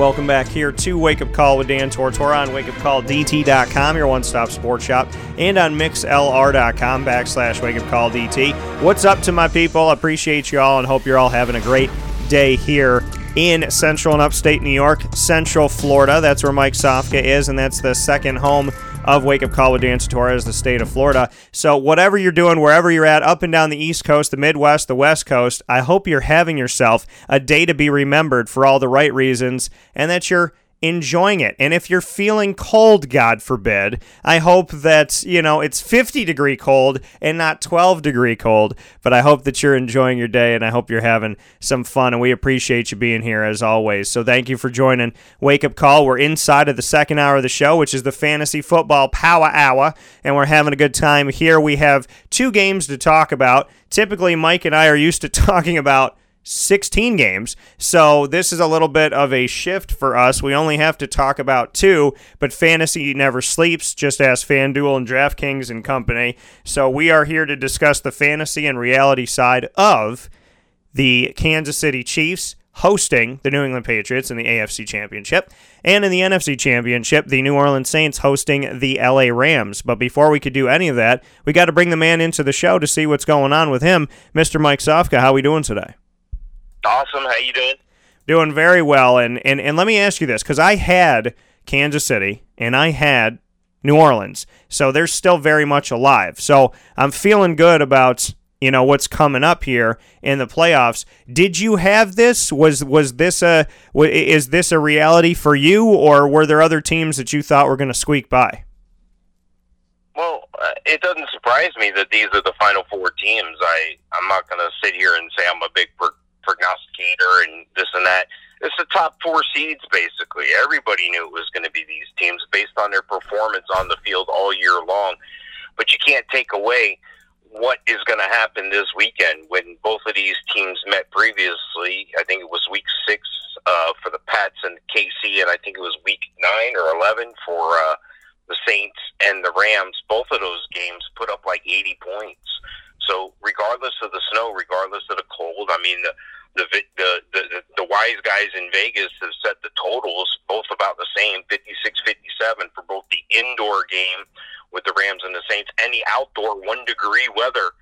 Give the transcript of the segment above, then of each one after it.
Welcome back here to Wake Up Call with Dan Tortora on wakeupcalldt.com, your one stop sports shop, and on mixlr.com backslash wakeupcalldt. What's up to my people? Appreciate you all and hope you're all having a great day here in central and upstate New York, central Florida. That's where Mike Sofka is, and that's the second home of Wake Up Call with Dan Tortora, the state of Florida. So, whatever you're doing, wherever you're at, up and down the East Coast, the Midwest, the West Coast, I hope you're having yourself a day to be remembered for all the right reasons and that you're enjoying it. And if you're feeling cold, God forbid, I hope that, you know, it's 50 degree cold and not 12 degree cold. But I hope that you're enjoying your day and I hope you're having some fun. And we appreciate you being here as always. So thank you for joining Wake Up Call. We're inside of the second hour of the show, which is the Fantasy Football Power Hour. And we're having a good time here. We have two games to talk about. Typically, Mike and I are used to talking about 16 games. So this is a little bit of a shift for us. We only have to talk about two, but fantasy never sleeps, just as FanDuel and DraftKings and company. So we are here to discuss the fantasy and reality side of the Kansas City Chiefs hosting the New England Patriots in the AFC Championship, and in the NFC Championship, the New Orleans Saints hosting the LA Rams. But before we could do any of that, we got to bring the man into the show to see what's going on with him. Mr. Mike Sofka, how are we doing today? Awesome. How you doing? Doing very well. And and, and let me ask you this, because I had Kansas City and I had New Orleans. So they're still very much alive. So I'm feeling good about you know what's coming up here in the playoffs. Did you have this? Was was this a is this a reality for you, or were there other teams that you thought were going to squeak by? Well, uh, it doesn't surprise me that these are the final four teams. I I'm not going to sit here and say I'm a big prognosticator and this and that. It's the top four seeds, basically. Everybody knew it was going to be these teams based on their performance on the field all year long. But you can't take away what is going to happen this weekend when both of these teams met previously. I think it was week six uh, for the Pats and KC, and I think it was week nine or 11 for uh, the Saints and the Rams. Both of those games put up like 80 points. So regardless of the snow, regardless of the cold, I mean the the the the, the wise guys in Vegas have set the totals both about the same 56-57 for both the indoor game with the Rams and the Saints and the outdoor one degree weather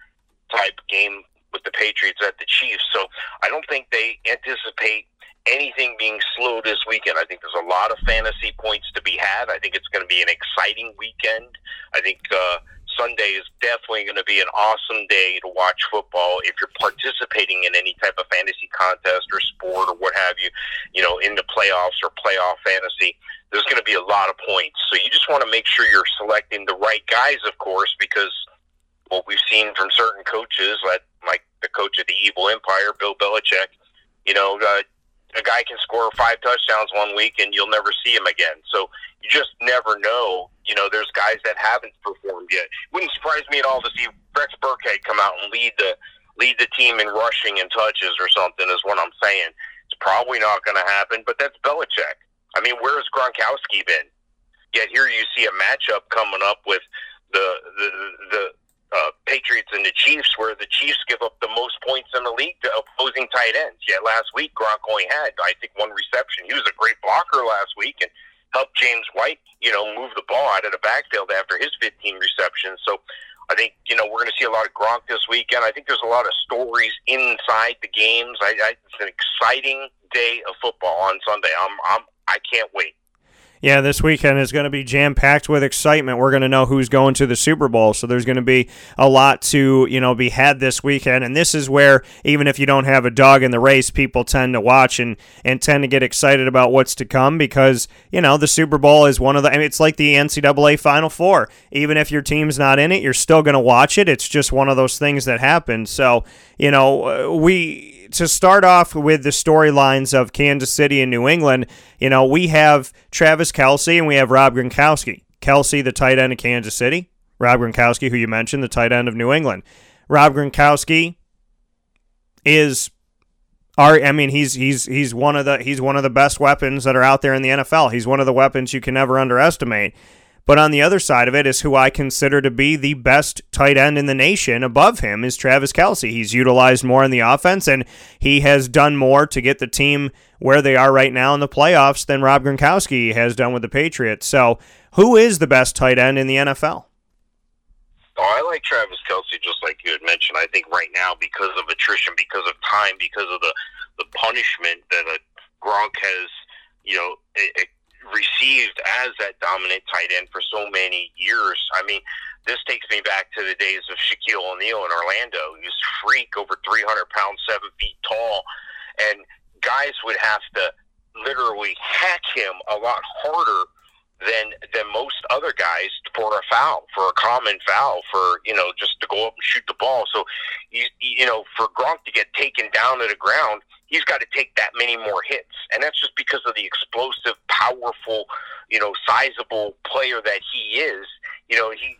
type game with the Patriots at the Chiefs. So I don't think they anticipate anything being slow this weekend. I think there's a lot of fantasy points to be had. I think it's going to be an exciting weekend. I think. Uh, Sunday is definitely going to be an awesome day to watch football. If you're participating in any type of fantasy contest or sport or what have you, you know, in the playoffs or playoff fantasy, there's going to be a lot of points. So you just want to make sure you're selecting the right guys, of course, because what we've seen from certain coaches, like, the coach of the evil empire, Bill Belichick, you know, uh, a guy can score five touchdowns one week and you'll never see him again. So you just never know. You know, there's guys that haven't performed yet. Wouldn't surprise me at all to see Rex Burkhead come out and lead the lead the team in rushing and touches or something. Is what I'm saying. It's probably not going to happen, but that's Belichick. I mean, where has Gronkowski been? Yet here you see a matchup coming up with the the the uh, Patriots and the Chiefs, where the Chiefs give up the most points in the league to opposing tight ends. Yet last week, Gronk only had, I think, one reception. He was a great blocker last week and helped James White, you know, move the ball out of the backfield after his 15 receptions. So I think, you know, we're going to see a lot of Gronk this weekend. I think there's a lot of stories inside the games. I, I, it's an exciting day of football on Sunday. I'm, I'm, I can't wait. Yeah, this weekend is going to be jam packed with excitement. We're going to know who's going to the Super Bowl, so there's going to be a lot to you know be had this weekend. And this is where even if you don't have a dog in the race, people tend to watch and and tend to get excited about what's to come because you know the Super Bowl is one of the. I mean, it's like the NCAA Final Four. Even if your team's not in it, you're still going to watch it. It's just one of those things that happens. So you know uh, we to start off with the storylines of Kansas City and New England, you know, we have Travis Kelce and we have Rob Gronkowski. Kelce, the tight end of Kansas City. Rob Gronkowski, who you mentioned, the tight end of New England. Rob Gronkowski is our I mean he's he's he's one of the he's one of the best weapons that are out there in the NFL. He's one of the weapons you can never underestimate. But on the other side of it is who I consider to be the best tight end in the nation above him is Travis Kelce. He's utilized more in the offense, and he has done more to get the team where they are right now in the playoffs than Rob Gronkowski has done with the Patriots. So, who is the best tight end in the NFL? Oh, I like Travis Kelce, just like you had mentioned. I think right now, because of attrition, because of time, because of the the punishment that a Gronk has, you know, it, it received as that dominant tight end for so many years. I mean, this takes me back to the days of Shaquille O'Neal in Orlando. He was freak, over 300 pounds, seven feet tall, and guys would have to literally hack him a lot harder than than most other guys to for a foul, for a common foul, for you know just to go up and shoot the ball. So, you you know, for Gronk to get taken down to the ground, he's got to take that many more hits, and that's just because of the explosive, powerful, you know, sizable player that he is. You know, he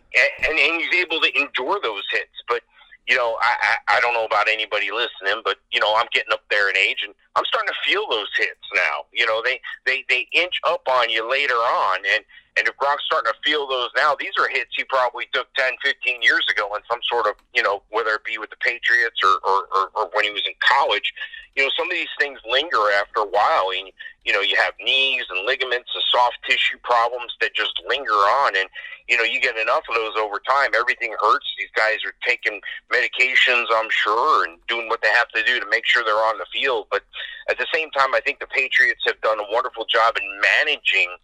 and, and he's able to endure those hits. But you know, I, I I don't know about anybody listening, but you know, I'm getting up there in age, and I'm starting to feel those hits now. You know, they they they inch up on you later on, and and if Gronk's starting to feel those now, these are hits he probably took 10, 15 years ago in some sort of, you know, whether it be with the Patriots or, or, or, or when he was in college. You know, some of these things linger after a while. And, you know, you have knees and ligaments and soft tissue problems that just linger on. And, you know, you get enough of those over time, everything hurts. These guys are taking medications, I'm sure, and doing what they have to do to make sure they're on the field. But at the same time, I think the Patriots have done a wonderful job in managing –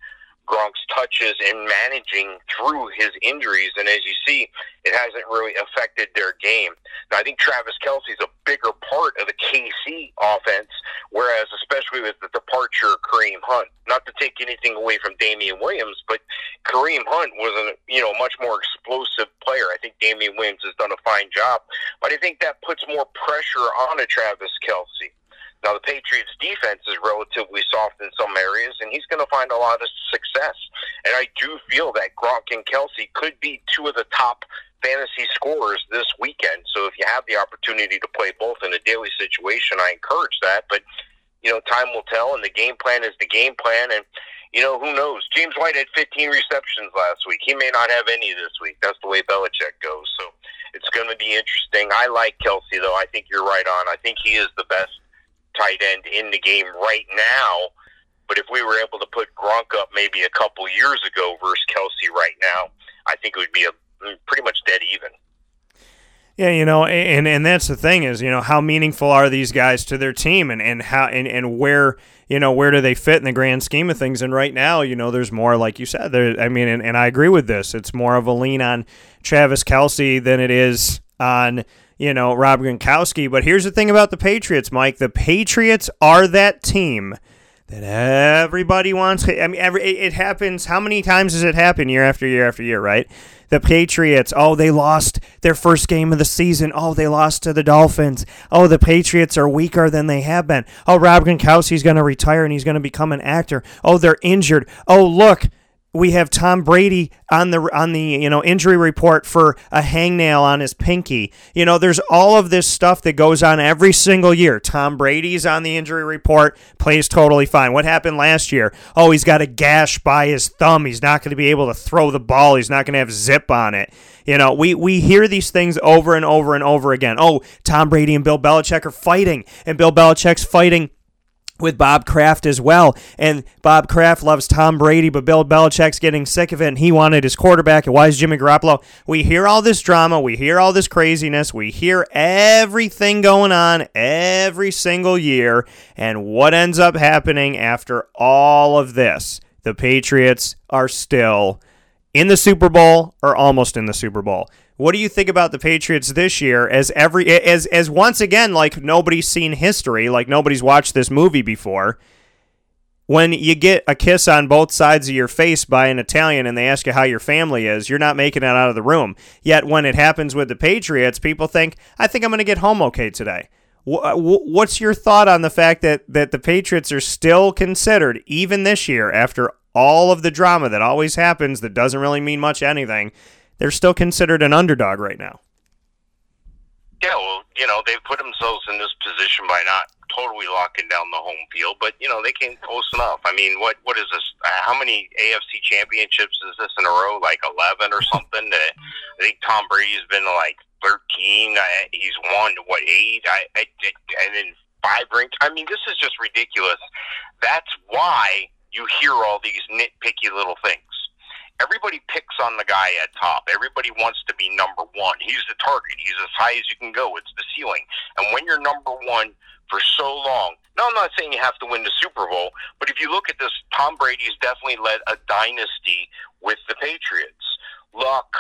Gronk's touches and managing through his injuries. And as you see, it hasn't really affected their game. Now, I think Travis Kelce's a bigger part of the KC offense, whereas especially with the departure of Kareem Hunt, not to take anything away from Damien Williams, but Kareem Hunt was a you know much more explosive player. I think Damien Williams has done a fine job, but I think that puts more pressure on a Travis Kelce. Now, the Patriots' defense is relatively soft in some areas, and he's going to find a lot of success. And I do feel that Gronk and Kelce could be two of the top fantasy scorers this weekend. So if you have the opportunity to play both in a daily situation, I encourage that. But, you know, time will tell, and the game plan is the game plan. And, you know, who knows? James White had 15 receptions last week. He may not have any this week. That's the way Belichick goes. So it's going to be interesting. I like Kelce, though. I think you're right on. I think he is the best tight end in the game right now. But if we were able to put Gronk up maybe a couple years ago versus Kelce right now, I think it would be a mm, pretty much dead even. Yeah, you know, and and that's the thing is, you know, how meaningful are these guys to their team, and and how and, and where you know where do they fit in the grand scheme of things? And right now, you know, there's more, like you said, there. I mean, and, and I agree with this. It's more of a lean on Travis Kelce than it is on you know, Rob Gronkowski. But here's the thing about the Patriots, Mike. The Patriots are that team that everybody wants. I mean, every, it happens. How many times does it happen year after year after year, right? The Patriots, oh, they lost their first game of the season. Oh, they lost to the Dolphins. Oh, the Patriots are weaker than they have been. Oh, Rob Gronkowski's going to retire and he's going to become an actor. Oh, they're injured. Oh, look, we have Tom Brady on the on the you know injury report for a hangnail on his pinky. You know, there's all of this stuff that goes on every single year. Tom Brady's on the injury report, plays totally fine. What happened last year? Oh, he's got a gash by his thumb. He's not going to be able to throw the ball. He's not going to have zip on it. You know, we we hear these things over and over and over again. Oh, Tom Brady and Bill Belichick are fighting, and Bill Belichick's fighting with Bob Kraft as well. And Bob Kraft loves Tom Brady, but Bill Belichick's getting sick of it, and he wanted his quarterback. And why is Jimmy Garoppolo? We hear all this drama. We hear all this craziness. We hear everything going on every single year. And what ends up happening after all of this? The Patriots are still in the Super Bowl or almost in the Super Bowl. What do you think about the Patriots this year as every as as once again like nobody's seen history, like nobody's watched this movie before? When you get a kiss on both sides of your face by an Italian and they ask you how your family is, you're not making it out of the room. Yet when it happens with the Patriots, people think, "I think I'm going to get home okay today." What's your thought on the fact that that the Patriots are still considered even this year after all of the drama that always happens that doesn't really mean much anything? they're still considered an underdog right now. Yeah, well, you know, they've put themselves in this position by not totally locking down the home field, but you know they came close enough. I mean, what what is this? Uh, how many AFC championships is this in a row? Like eleven or something? I think Tom Brady's been like thirteen. I, he's won what eight? I, I and then five rings. I mean, this is just ridiculous. That's why you hear all these nitpicky little things. Everybody picks on the guy at top. Everybody wants to be number one. He's the target. He's as high as you can go. It's the ceiling. And when you're number one for so long, now I'm not saying you have to win the Super Bowl, but if you look at this, Tom Brady's definitely led a dynasty with the Patriots. Luck,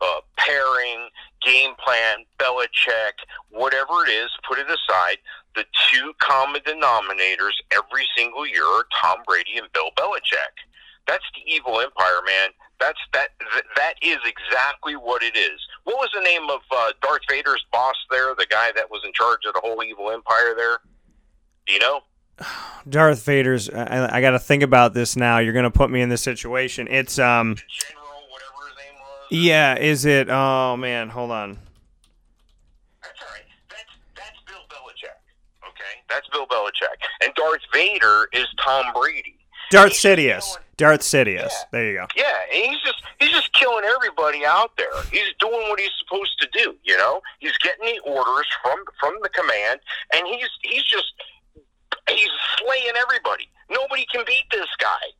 uh, pairing, game plan, Belichick, whatever it is, put it aside. The two common denominators every single year are Tom Brady and Bill Belichick. That's the evil empire, man. That's that. That is exactly what it is. What was the name of uh, Darth Vader's boss there? The guy that was in charge of the whole evil empire there. Do you know? Darth Vader's. I, I got to think about this now. You're going to put me in this situation. It's um. Yeah. Is it? Oh man, hold on. That's all right. That's that's Bill Belichick. Okay, that's Bill Belichick, and Darth Vader is Tom Brady. Darth Sidious. Darth Sidious. Yeah. There you go. Yeah, and he's just he's just killing everybody out there. He's doing what he's supposed to do. You know, he's getting the orders from from the command, and he's he's just he's slaying everybody. Nobody can beat this guy.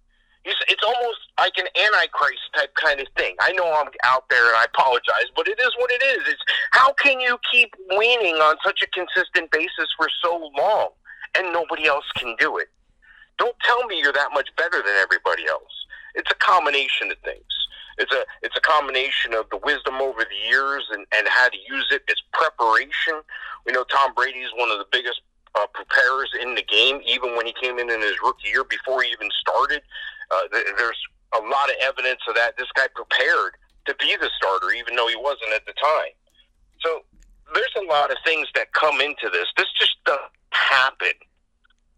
It's almost like an antichrist type kind of thing. I know I'm out there, and I apologize, but it is what it is. It's how can you keep winning on such a consistent basis for so long, and nobody else can do it? Don't tell me you're that much better than everybody else. It's a combination of things. It's a it's a combination of the wisdom over the years and, and how to use it. It's preparation. We know Tom Brady is one of the biggest uh, preparers in the game, even when he came in in his rookie year before he even started. Uh, there's a lot of evidence of that. This guy prepared to be the starter, even though he wasn't at the time. So there's a lot of things that come into this. This just doesn't happen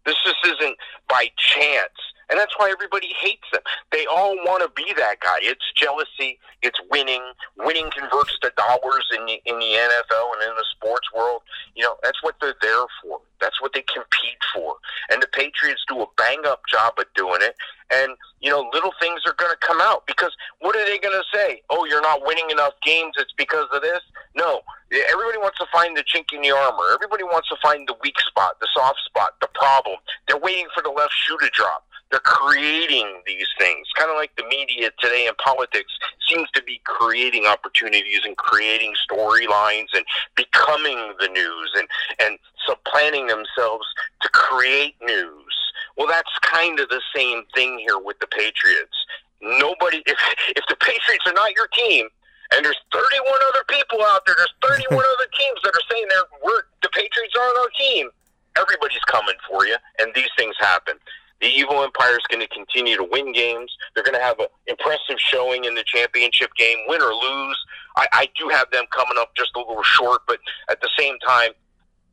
this just isn't by chance. And that's why everybody hates them. They all want to be that guy. It's jealousy. It's winning. Winning converts to dollars in the, in the NFL and in the sports world. You know, that's what they're there for. That's what they compete for. And the Patriots do a bang up job of doing it. And, you know, little things are going to come out because what are they going to say? Oh, you're not winning enough games. It's because of this. No, everybody wants to find the chink in the armor. Everybody wants to find the weak spot, the soft spot, the problem. They're waiting for the left shoe to drop. They're creating these things, kind of like the media today in politics seems to be creating opportunities and creating storylines and becoming the news and and supplanting themselves to create news. Well, that's kind of the same thing here with the Patriots. Nobody, if if the Patriots are not your team, and there's 31 other people out there, there's 31 other teams that are saying they're we're, the Patriots aren't our team. Everybody's coming for you, and these things happen. The evil empire is going to continue to win games. They're going to have an impressive showing in the championship game, win or lose. I, I do have them coming up just a little short, but at the same time,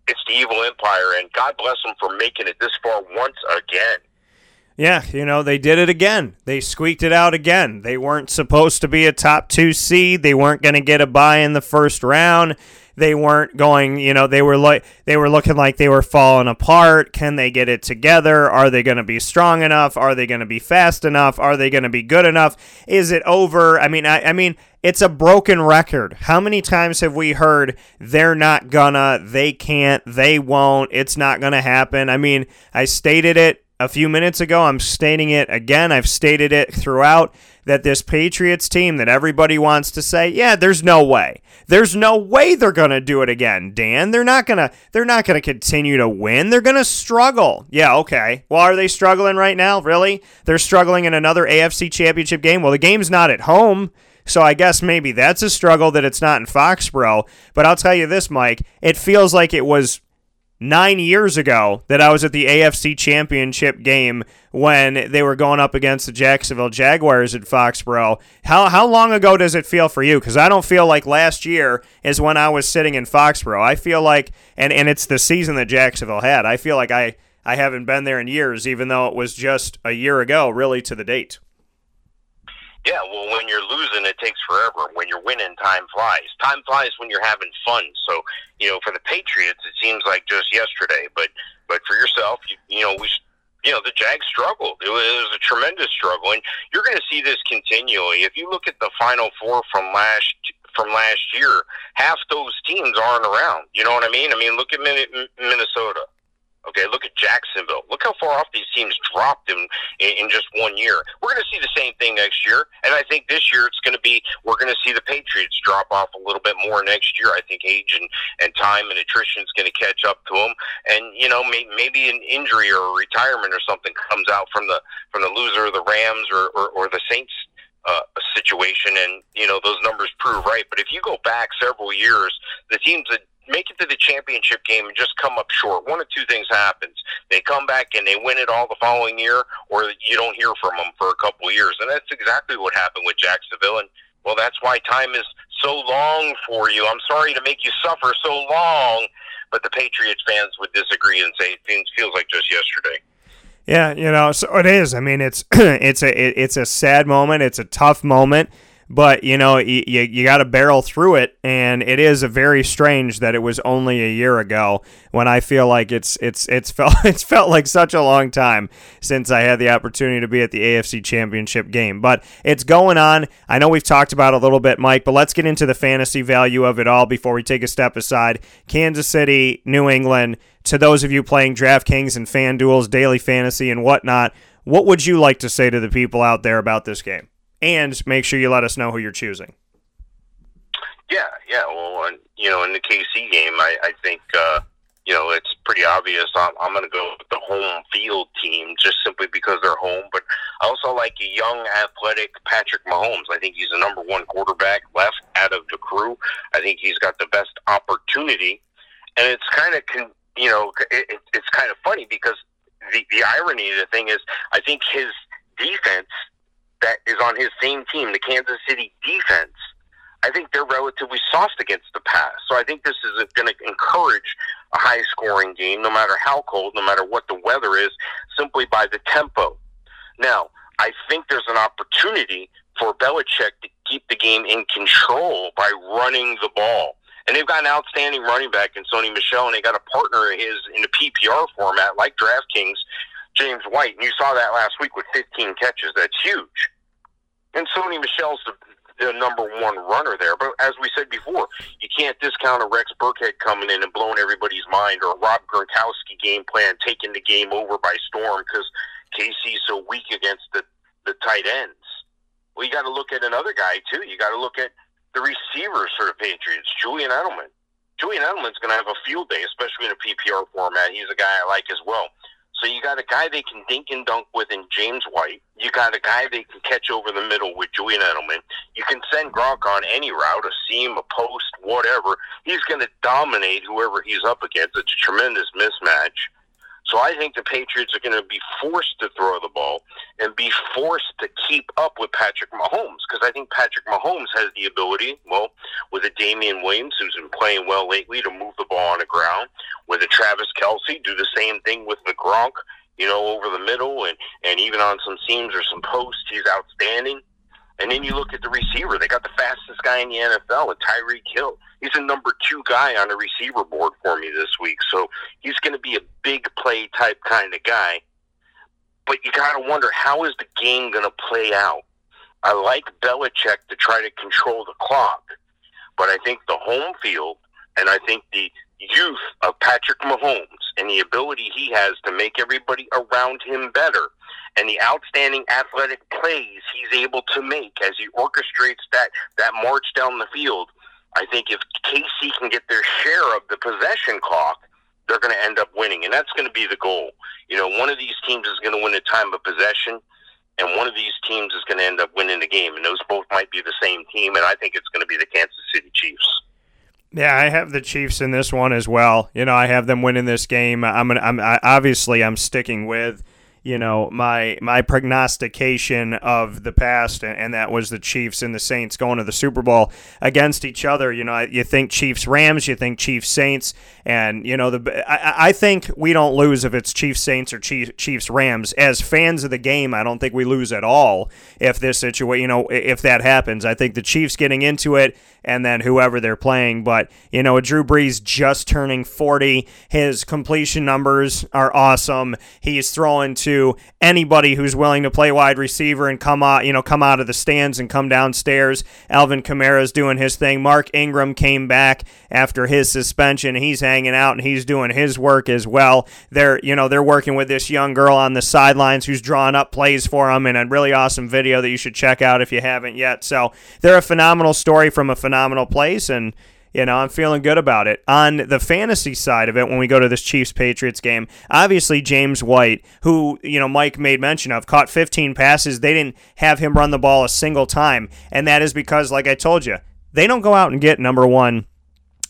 it's the evil empire, and God bless them for making it this far once again. Yeah, you know, they did it again. They squeaked it out again. They weren't supposed to be a top two seed. They weren't going to get a bye in the first round. They weren't going, you know, they were like they were looking like they were falling apart. Can they get it together? Are they going to be strong enough? Are they going to be fast enough? Are they going to be good enough? Is it over? I mean, I, I mean, it's a broken record. How many times have we heard they're not gonna, they can't, they won't, it's not gonna happen? I mean, I stated it a few minutes ago. I'm stating it again. I've stated it throughout that this Patriots team that everybody wants to say, yeah, there's no way. There's no way they're going to do it again, Dan. They're not going to they're not going to continue to win. They're going to struggle. Yeah, okay. Well, are they struggling right now? Really? They're struggling in another AFC Championship game. Well, the game's not at home. So I guess maybe that's a struggle that it's not in Foxborough. But I'll tell you this, Mike, it feels like it was nine years ago that I was at the AFC Championship game when they were going up against the Jacksonville Jaguars at Foxborough. How how long ago does it feel for you? Because I don't feel like last year is when I was sitting in Foxborough. I feel like, and and it's the season that Jacksonville had. I feel like I I haven't been there in years, even though it was just a year ago, really to the date. Yeah, well, when you're losing, it takes forever. When you're winning, time flies. Time flies when you're having fun. So, you know, for the Patriots, it seems like just yesterday. But, but for yourself, you, you know, we, you know, the Jags struggled. It was, it was a tremendous struggle, and you're going to see this continually. If you look at the Final Four from last from last year, half those teams aren't around. You know what I mean? I mean, look at Minnesota. Okay, look at Jacksonville. Look how far off these teams dropped in, in, in just one year. We're going to see the same thing next year, and I think this year it's going to be we're going to see the Patriots drop off a little bit more next year. I think age and, and time and attrition is going to catch up to them, and you know may, maybe an injury or a retirement or something comes out from the from the loser of the Rams or, or, or the Saints uh, situation, and you know those numbers prove right. But if you go back several years, the teams that make it to the championship game and just come up short. One of two things happens: they come back and they win it all the following year, or you don't hear from them for a couple of years. And that's exactly what happened with Jacksonville. And well, that's why time is so long for you. I'm sorry to make you suffer so long, but the Patriots fans would disagree and say it feels like just yesterday. Yeah, you know, so it is. I mean, it's it's a it's a sad moment. It's a tough moment but you know you, you got to barrel through it and it is a very strange that it was only a year ago when i feel like it's it's it's felt it's felt like such a long time since i had the opportunity to be at the afc championship game. But it's going on. I know we've talked about a little bit mike but let's get into the fantasy value of it all before we take a step aside. Kansas city new england to those of you playing draftkings and fanduels daily fantasy and whatnot what would you like to say to the people out there about this game and make sure you let us know who you're choosing. Yeah, yeah. Well, you know, in the KC game, I, I think uh, you know it's pretty obvious. I'm, I'm going to go with the home field team just simply because they're home. But I also like a young, athletic Patrick Mahomes. I think he's the number one quarterback left out of the crew. I think he's got the best opportunity, and it's kind of con- you know it, it, it's kind of funny because the the irony of the thing is I think his defense that is on his same team, the Kansas City defense, I think they're relatively soft against the pass. So I think this is going to encourage a high scoring game, no matter how cold, no matter what the weather is, simply by the tempo. Now, I think there's an opportunity for Belichick to keep the game in control by running the ball. And they've got an outstanding running back in Sony Michel, and they got a partner of his in the PPR format, like DraftKings, James White, and you saw that last week with 15 catches. That's huge. And Sony Michel's the, the number one runner there. But as we said before, you can't discount a Rex Burkhead coming in and blowing everybody's mind, or a Rob Gronkowski game plan taking the game over by storm because KC's so weak against the the tight ends. Well, you got to look at another guy too. You got to look at the receivers for the Patriots, Julian Edelman. Julian Edelman's going to have a field day, especially in a PPR format. He's a guy I like as well. So you got a guy they can dink and dunk with in James White. You got a guy they can catch over the middle with Julian Edelman. You can send Gronk on any route, a seam, a post, whatever. He's going to dominate whoever he's up against. It's a tremendous mismatch. So I think the Patriots are going to be forced to throw the ball and be forced to keep up with Patrick Mahomes because I think Patrick Mahomes has the ability, well, with a Damien Williams who's been playing well lately to move the ball on the ground, with a Travis Kelce do the same thing with the Gronk, you know, over the middle and, and even on some seams or some posts, he's outstanding. And then you look at the receiver. They got the fastest guy in the NFL, with Tyreek Hill. He's a number two guy on the receiver board for me this week. So he's going to be a big play type kind of guy. But you got to wonder how is the game going to play out? I like Belichick to try to control the clock, but I think the home field and I think the youth of Patrick Mahomes and the ability he has to make everybody around him better and the outstanding athletic plays he's able to make as he orchestrates that, that march down the field. I think if KC can get their share of the possession clock, they're going to end up winning. And that's going to be the goal. You know, one of these teams is going to win a time of possession, and one of these teams is going to end up winning the game. And those both might be the same team, and I think it's going to be the Kansas City Chiefs. Yeah, I have the Chiefs in this one as well. You know, I have them winning this game. I'm, gonna, I'm I, obviously I'm sticking with you know my my prognostication of the past, and that was the Chiefs and the Saints going to the Super Bowl against each other. You know, you think Chiefs Rams, you think Chiefs Saints, and you know the I, I think we don't lose if it's Chiefs Saints or Chiefs Rams. As fans of the game, I don't think we lose at all if this situation, you know, if that happens. I think the Chiefs getting into it and then whoever they're playing. But, you know, Drew Brees just turning 40. His completion numbers are awesome. He's throwing to anybody who's willing to play wide receiver and come out, you know, come out of the stands and come downstairs. Alvin Kamara's doing his thing. Mark Ingram came back after his suspension. He's hanging out and he's doing his work as well. They're, you know, they're working with this young girl on the sidelines who's drawing up plays for them in a really awesome video that you should check out if you haven't yet. So they're a phenomenal story from a phenomenal place, and you know, I'm feeling good about it. On the fantasy side of it, when we go to this Chiefs Patriots game, obviously James White, who, you know, Mike made mention of, caught 15 passes. They didn't have him run the ball a single time. And that is because, like I told you, they don't go out and get number one.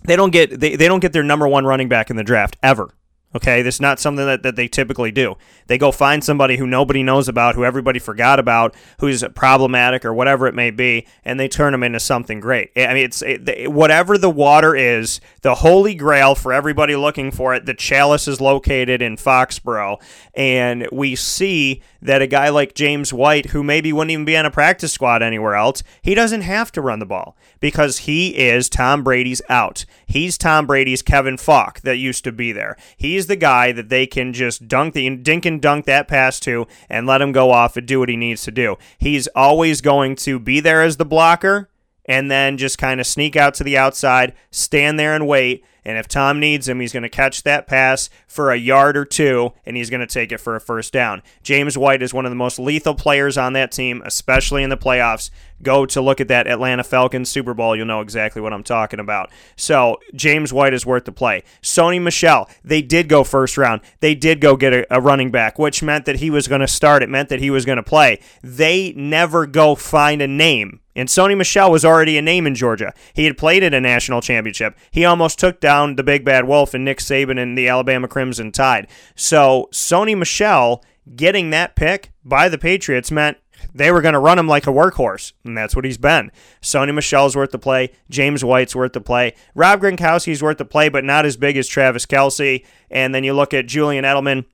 They don't get they, they don't get their number one running back in the draft ever. Okay, this is not something that, that they typically do. They go find somebody who nobody knows about, who everybody forgot about, who's problematic or whatever it may be, and they turn them into something great. I mean, it's it, whatever the water is, the holy grail for everybody looking for it. The chalice is located in Foxborough, and we see that a guy like James White, who maybe wouldn't even be on a practice squad anywhere else, he doesn't have to run the ball because he is Tom Brady's out. He's Tom Brady's Kevin Faulk that used to be there. He's the guy that they can just dunk the dink and dunk that pass to and let him go off and do what he needs to do. He's always going to be there as the blocker and then just kind of sneak out to the outside, stand there and wait and if Tom needs him, he's going to catch that pass for a yard or two, and he's going to take it for a first down. James White is one of the most lethal players on that team, especially in the playoffs. Go to look at that Atlanta Falcons Super Bowl. You'll know exactly what I'm talking about. So, James White is worth the play. Sony Michel, they did go first round. They did go get a, a running back, which meant that he was going to start. It meant that he was going to play. They never go find a name and Sony Michel was already a name in Georgia. He had played at a national championship. He almost took down the Big Bad Wolf and Nick Saban and the Alabama Crimson Tide. So Sony Michel getting that pick by the Patriots meant they were going to run him like a workhorse, and that's what he's been. Sony Michel's worth the play. James White's worth the play. Rob Gronkowski's worth the play, but not as big as Travis Kelce. And then you look at Julian Edelman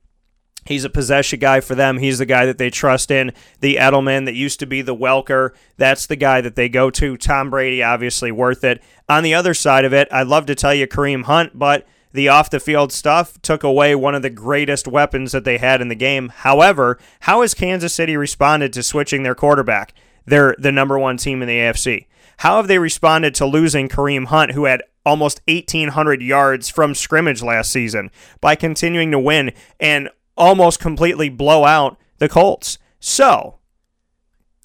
He's a possession guy for them. He's the guy that they trust in. The Edelman that used to be the Welker, that's the guy that they go to. Tom Brady, obviously worth it. On the other side of it, I'd love to tell you Kareem Hunt, but the off the field stuff took away one of the greatest weapons that they had in the game. However, how has Kansas City responded to switching their quarterback? They're the number one team in the AFC. How have they responded to losing Kareem Hunt, who had almost 1,800 yards from scrimmage last season, by continuing to win and almost completely blow out the Colts. So,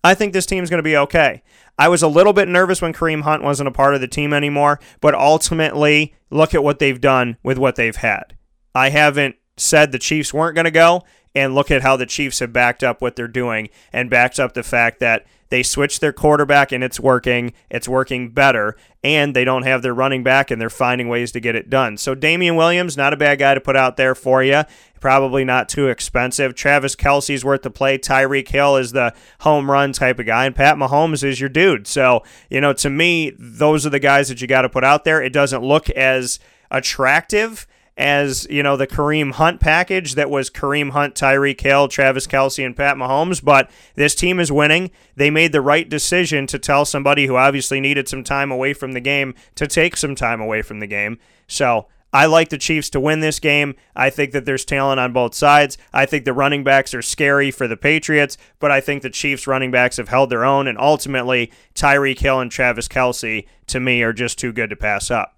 I think this team's going to be okay. I was a little bit nervous when Kareem Hunt wasn't a part of the team anymore, but ultimately, look at what they've done with what they've had. I haven't said the Chiefs weren't going to go, and look at how the Chiefs have backed up what they're doing and backed up the fact that they switched their quarterback and it's working. It's working better. And they don't have their running back and they're finding ways to get it done. So Damien Williams, not a bad guy to put out there for you. Probably not too expensive. Travis Kelce's worth the play. Tyreek Hill is the home run type of guy. And Pat Mahomes is your dude. So, you know, to me, those are the guys that you got to put out there. It doesn't look as attractive as you know the Kareem Hunt package that was Kareem Hunt, Tyreek Hill, Travis Kelce, and Pat Mahomes. But this team is winning. They made the right decision to tell somebody who obviously needed some time away from the game to take some time away from the game. So I like the Chiefs to win this game. I think that there's talent on both sides. I think the running backs are scary for the Patriots, but I think the Chiefs running backs have held their own, and ultimately Tyreek Hill and Travis Kelce, to me are just too good to pass up.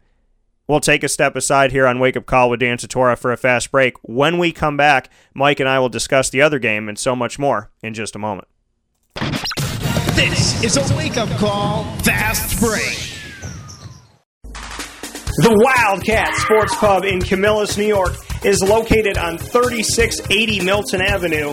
We'll take a step aside here on Wake Up Call with Dan Tortora for a fast break. When we come back, Mike and I will discuss the other game and so much more in just a moment. This is a Wake Up Call fast break. The Wildcat Sports Pub in Camillus, New York is located on 3680 Milton Avenue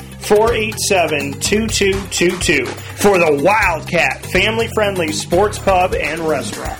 487 2222 for the Wildcat family friendly sports pub and restaurant.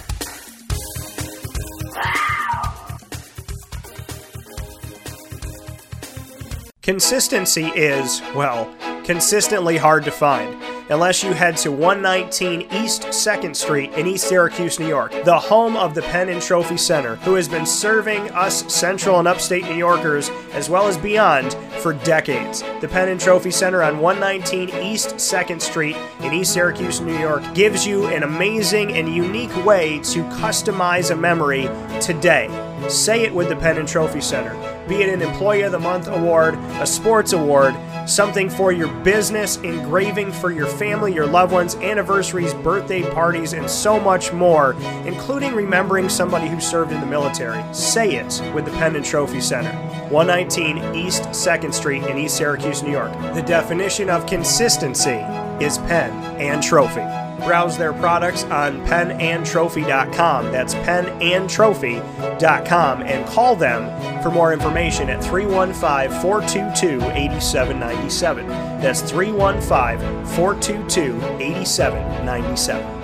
Consistency is, well, consistently hard to find unless you head to 119 East 2nd Street in East Syracuse, New York, the home of the Pen and Trophy Center, who has been serving us central and upstate New Yorkers as well as beyond for decades. The Pen and Trophy Center on 119 East 2nd Street in East Syracuse, New York gives you an amazing and unique way to customize a memory today. Say it with the Pen and Trophy Center. Be it an Employee of the Month award, a sports award, something for your business, engraving for your family, your loved ones, anniversaries, birthday parties, and so much more, including remembering somebody who served in the military. Say it with the Pen and Trophy Center, 119 East 2nd Street in East Syracuse, New York. The definition of consistency is pen and trophy. Browse their products on penandtrophy.com. That's penandtrophy.com and call them for more information at 315 422 8797. That's 315 422 8797.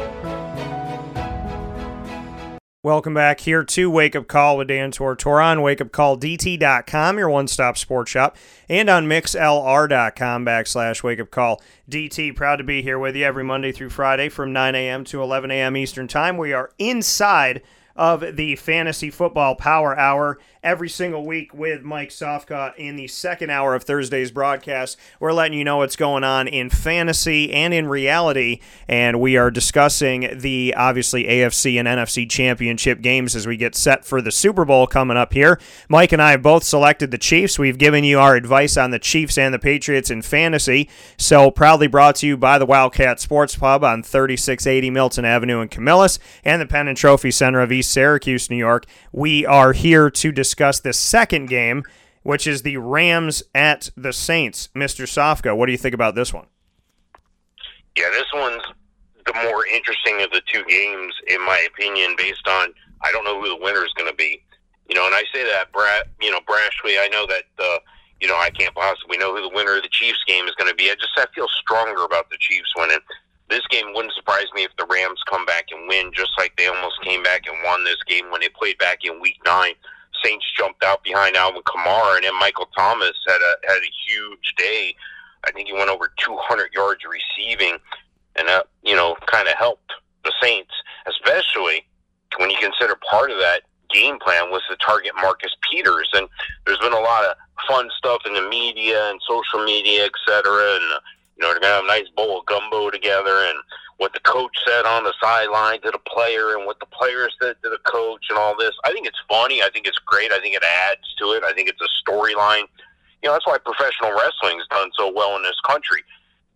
Welcome back here to Wake Up Call with Dan Tortora on wakeupcalldt.com, your one stop sports shop, and on mixlr.com backslash wake up call DT. Proud to be here with you every Monday through Friday from 9 a.m. to 11 a.m. Eastern Time. We are inside of the Fantasy Football Power Hour every single week with Mike Sofka in the second hour of Thursday's broadcast. We're letting you know what's going on in fantasy and in reality, and we are discussing the obviously AFC and NFC championship games as we get set for the Super Bowl coming up here. Mike and I have both selected the Chiefs. We've given you our advice on the Chiefs and the Patriots in fantasy. So, proudly brought to you by the Wildcat Sports Pub on 3680 Milton Avenue in Camillus and the Pen and Trophy Center of East Syracuse, New York. We are here to discuss the second game, which is the Rams at the Saints. Mr. Sofka, what do you think about this one? Yeah, this one's the more interesting of the two games, in my opinion, based on I don't know who the winner is going to be. You know, and I say that, Brad, you know, brashly. I know that, uh, you know, I can't possibly know who the winner of the Chiefs game is going to be. I just I feel stronger about the Chiefs winning. This game wouldn't surprise me if the Rams come back and win, just like they almost came back and won this game when they played back in Week Nine. Saints jumped out behind Alvin Kamara, and then Michael Thomas had a had a huge day. I think he went over 200 yards receiving, and that you know kind of helped the Saints, especially when you consider part of that game plan was to target Marcus Peters. And there's been a lot of fun stuff in the media and social media, et cetera, and you know they're gonna have a nice bowl of gumbo together and what the coach said on the sideline to the player and what the player said to the coach and all this. I think it's funny. I think it's great. I think it adds to it. I think it's a storyline. You know, that's why professional wrestling has done so well in this country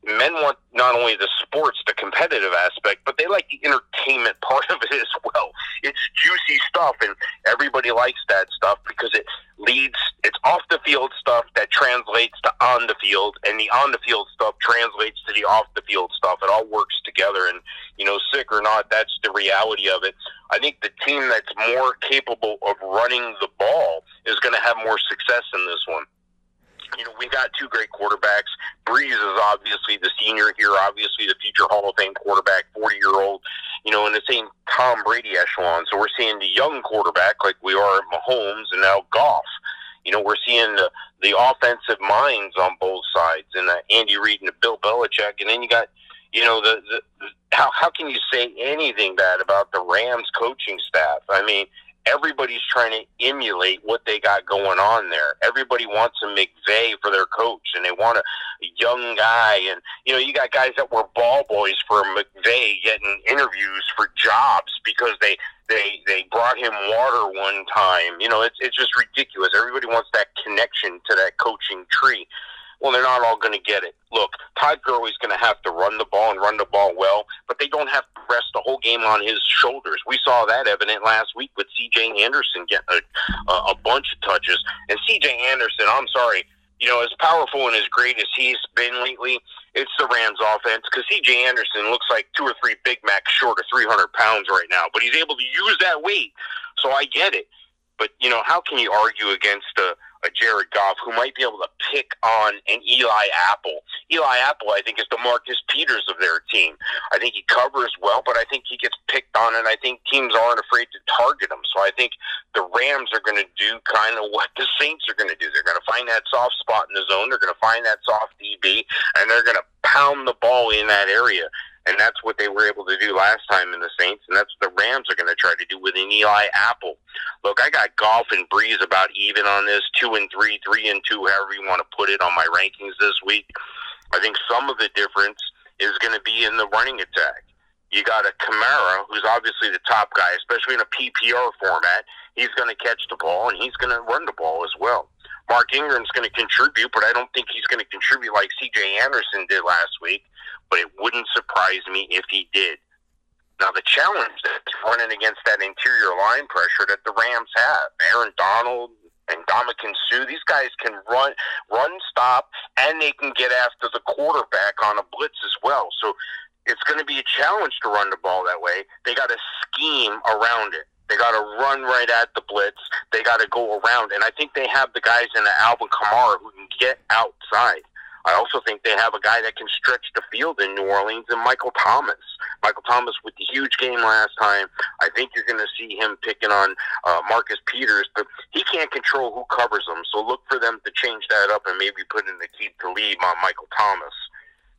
men want not only the sports, the competitive aspect, but they like the entertainment part of it as well. It's juicy stuff, and everybody likes that stuff because it leads. It's off the field stuff that translates to on the field, and the on the field stuff translates to the off the field stuff. It all works together, and you know, sick or not, that's the reality of it. I think the team that's more capable of running the ball is going to have more success in this one you know, we got two great quarterbacks. Brees is obviously the senior here, obviously the future Hall of Fame quarterback, 40 year old, you know, in the same Tom Brady echelon. So we're seeing the young quarterback like we are at Mahomes and now Goff. You know, we're seeing the, the offensive minds on both sides and uh, Andy Reid and Bill Belichick. And then you got, you know, the, the, the how, how can you say anything bad about the Rams coaching staff? I mean, everybody's trying to emulate what they got going on there. Everybody wants a McVay for their coach, and they want a young guy. And you know, you got guys that were ball boys for McVay getting interviews for jobs because they they they brought him water one time. You know, it's it's just ridiculous. Everybody wants that connection to that coaching tree. Well, they're not all going to get it. Look, Todd Gurley's going to have to run the ball and run the ball well, but they don't have to rest the whole game on his shoulders. We saw that evident last week with C.J. Anderson getting a, a, bunch of touches. And C.J. Anderson, I'm sorry, you know, as powerful and as great as he's been lately, it's the Rams offense because C.J. Anderson looks like two or three Big Macs short of 300 pounds right now, but he's able to use that weight. So I get it. But, you know, how can you argue against a – a Jared Goff who might be able to pick on an Eli Apple. Eli Apple, I think, is the Marcus Peters of their team. I think he covers well, but I think he gets picked on, and I think teams aren't afraid to target him. So I think the Rams are going to do kind of what the Saints are going to do. They're going to find that soft spot in the zone. They're going to find that soft DB, and they're going to pound the ball in that area. And that's what they were able to do last time in the Saints, and that's what the Rams are going to try to do with an Eli Apple. Look, I got Goff and Brees about even on this, two and three, three and two, however you want to put it on my rankings this week. I think some of the difference is going to be in the running attack. You got a Kamara, who's obviously the top guy, especially in a PPR format. He's going to catch the ball and he's going to run the ball as well. Mark Ingram's going to contribute, but I don't think he's going to contribute like C.J. Anderson did last week but it wouldn't surprise me if he did. Now, the challenge that's running against that interior line pressure that the Rams have, Aaron Donald and Ndamukong Suh, these guys can run, run, stop, and they can get after the quarterback on a blitz as well. So it's going to be a challenge to run the ball that way. They got to scheme around it. They got to run right at the blitz. They got to go around, and I think they have the guys in the Alvin Kamara who can get outside. I also think they have a guy that can stretch the field in New Orleans and Michael Thomas. Michael Thomas with the huge game last time. I think you're going to see him picking on uh, Marcus Peters, but he can't control who covers him. So look for them to change that up and maybe put in the keep to lead on Michael Thomas.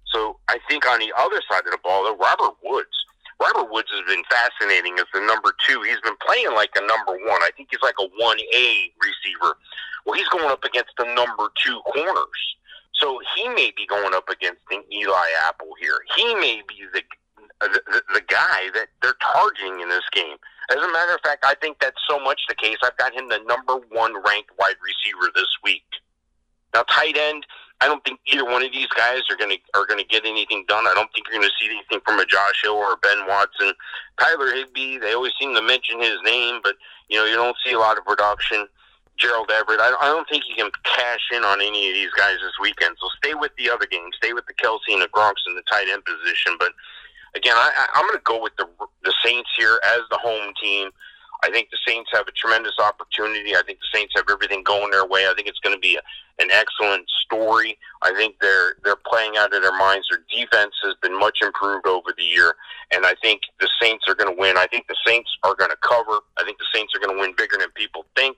So I think on the other side of the ball, though, Robert Woods. Robert Woods has been fascinating as the number two. He's been playing like a number one. I think he's like a 1A receiver. Well, he's going up against the number two corners. So he may be going up against an Eli Apple here. He may be the the, the guy that they're targeting in this game. As a matter of fact, I think that's so much the case. I've got him the number one ranked wide receiver this week. Now, tight end, I don't think either one of these guys are going to are going to get anything done. I don't think you're going to see anything from a Josh Hill or a Ben Watson, Tyler Higbee. They always seem to mention his name, but you know you don't see a lot of production. Gerald Everett. I, I don't think you can cash in on any of these guys this weekend. So stay with the other games. Stay with the Kelce and the Gronks in the tight end position. But again, I, I, I'm going to go with the the Saints here as the home team. I think the Saints have a tremendous opportunity. I think the Saints have everything going their way. I think it's going to be a, an excellent story. I think they're they're playing out of their minds. Their defense has been much improved over the year, and I think the Saints are going to win. I think the Saints are going to cover. I think the Saints are going to win bigger than people think.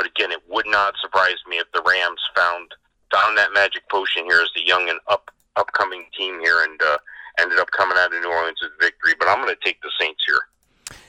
But again, it would not surprise me if the Rams found found that magic potion here as the young and up upcoming team here and uh, ended up coming out of New Orleans with victory. But I'm going to take the Saints here.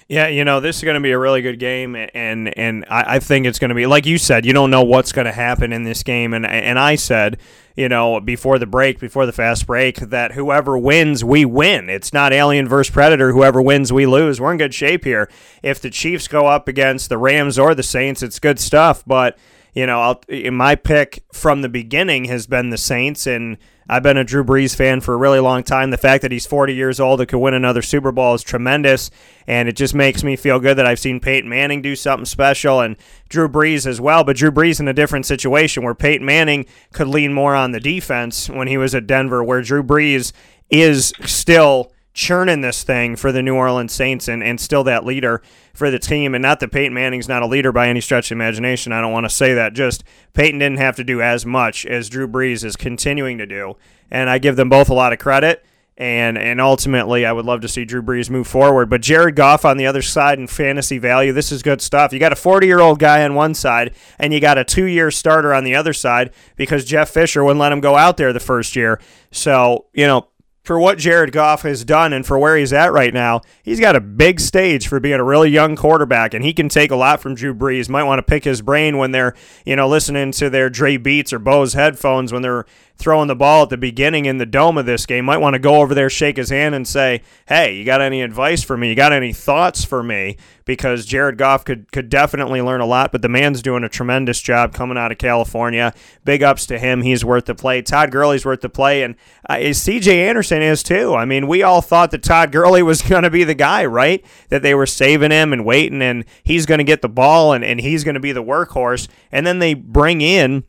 Yeah, you know this is going to be a really good game, and and I, I think it's going to be like you said. You don't know what's going to happen in this game, and and I said, you know, before the break, before the fast break, that whoever wins, we win. It's not Alien versus Predator. Whoever wins, we lose. We're in good shape here. If the Chiefs go up against the Rams or the Saints, it's good stuff. But you know, I'll, my pick from the beginning has been the Saints, and I've been a Drew Brees fan for a really long time. The fact that he's 40 years old and could win another Super Bowl is tremendous, and it just makes me feel good that I've seen Peyton Manning do something special and Drew Brees as well. But Drew Brees in a different situation where Peyton Manning could lean more on the defense when he was at Denver, where Drew Brees is still churning this thing for the New Orleans Saints and, and still that leader for the team. And not that Peyton Manning's not a leader by any stretch of imagination. I don't want to say that. Just Peyton didn't have to do as much as Drew Brees is continuing to do. And I give them both a lot of credit. And and ultimately, I would love to see Drew Brees move forward. But Jared Goff on the other side in fantasy value, this is good stuff. You got a 40 year old guy on one side, and you got a two year starter on the other side because Jeff Fisher wouldn't let him go out there the first year. So, you know, for what Jared Goff has done and for where he's at right now, he's got a big stage for being a really young quarterback, and he can take a lot from Drew Brees. Might want to pick his brain when they're, you know, listening to their Dre Beats or Bose headphones when they're throwing the ball at the beginning in the dome of this game. Might want to go over there, shake his hand, and say, "Hey, you got any advice for me? You got any thoughts for me?" Because Jared Goff could could definitely learn a lot, but the man's doing a tremendous job coming out of California. Big ups to him. He's worth the play. Todd Gurley's worth the play, and uh, C.J. Anderson is too. I mean, we all thought that Todd Gurley was going to be the guy, right? That they were saving him and waiting, and he's going to get the ball, and, and he's going to be the workhorse. And then they bring in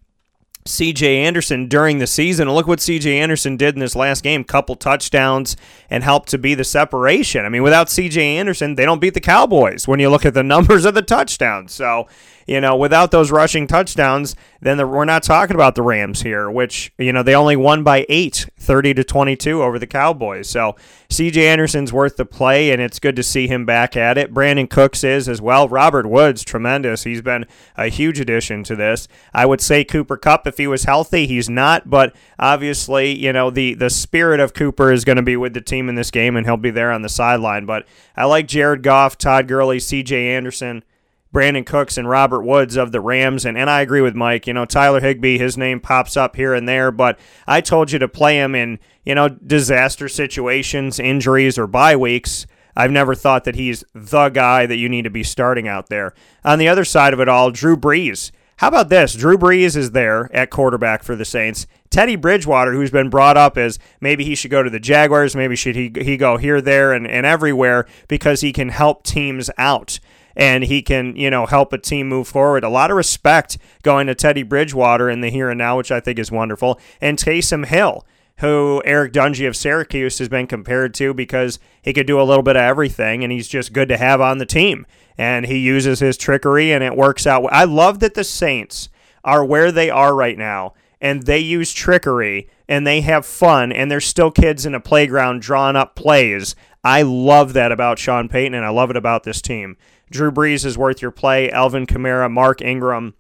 CJ Anderson during the season. And look what CJ Anderson did in this last game couple touchdowns and helped to be the separation. I mean, without CJ Anderson, they don't beat the Cowboys when you look at the numbers of the touchdowns. So you know, without those rushing touchdowns, then the, we're not talking about the Rams here, which, you know, they only won by eight, 30 to 22 over the Cowboys. So CJ Anderson's worth the play, and it's good to see him back at it. Brandin Cooks is as well. Robert Woods, tremendous. He's been a huge addition to this. I would say Cooper Kupp if he was healthy, he's not, but obviously, you know, the, the spirit of Cooper is going to be with the team in this game, and he'll be there on the sideline. But I like Jared Goff, Todd Gurley, CJ Anderson. Brandin Cooks and Robert Woods of the Rams. And, and I agree with Mike. You know, Tyler Higbee, his name pops up here and there, but I told you to play him in, you know, disaster situations, injuries, or bye weeks. I've never thought that he's the guy that you need to be starting out there. On the other side of it all, Drew Brees. How about this? Drew Brees is there at quarterback for the Saints. Teddy Bridgewater, who's been brought up as maybe he should go to the Jaguars, maybe should he, he go here, there, and, and everywhere because he can help teams out and he can, you know, help a team move forward. A lot of respect going to Teddy Bridgewater in the here and now, which I think is wonderful. And Taysom Hill, who Eric Dungey of Syracuse has been compared to because he could do a little bit of everything and he's just good to have on the team. And he uses his trickery and it works out. I love that the Saints are where they are right now and they use trickery and they have fun and they're still kids in a playground drawing up plays. I love that about Sean Payton and I love it about this team. Drew Brees is worth your play. Alvin Kamara, Mark Ingram,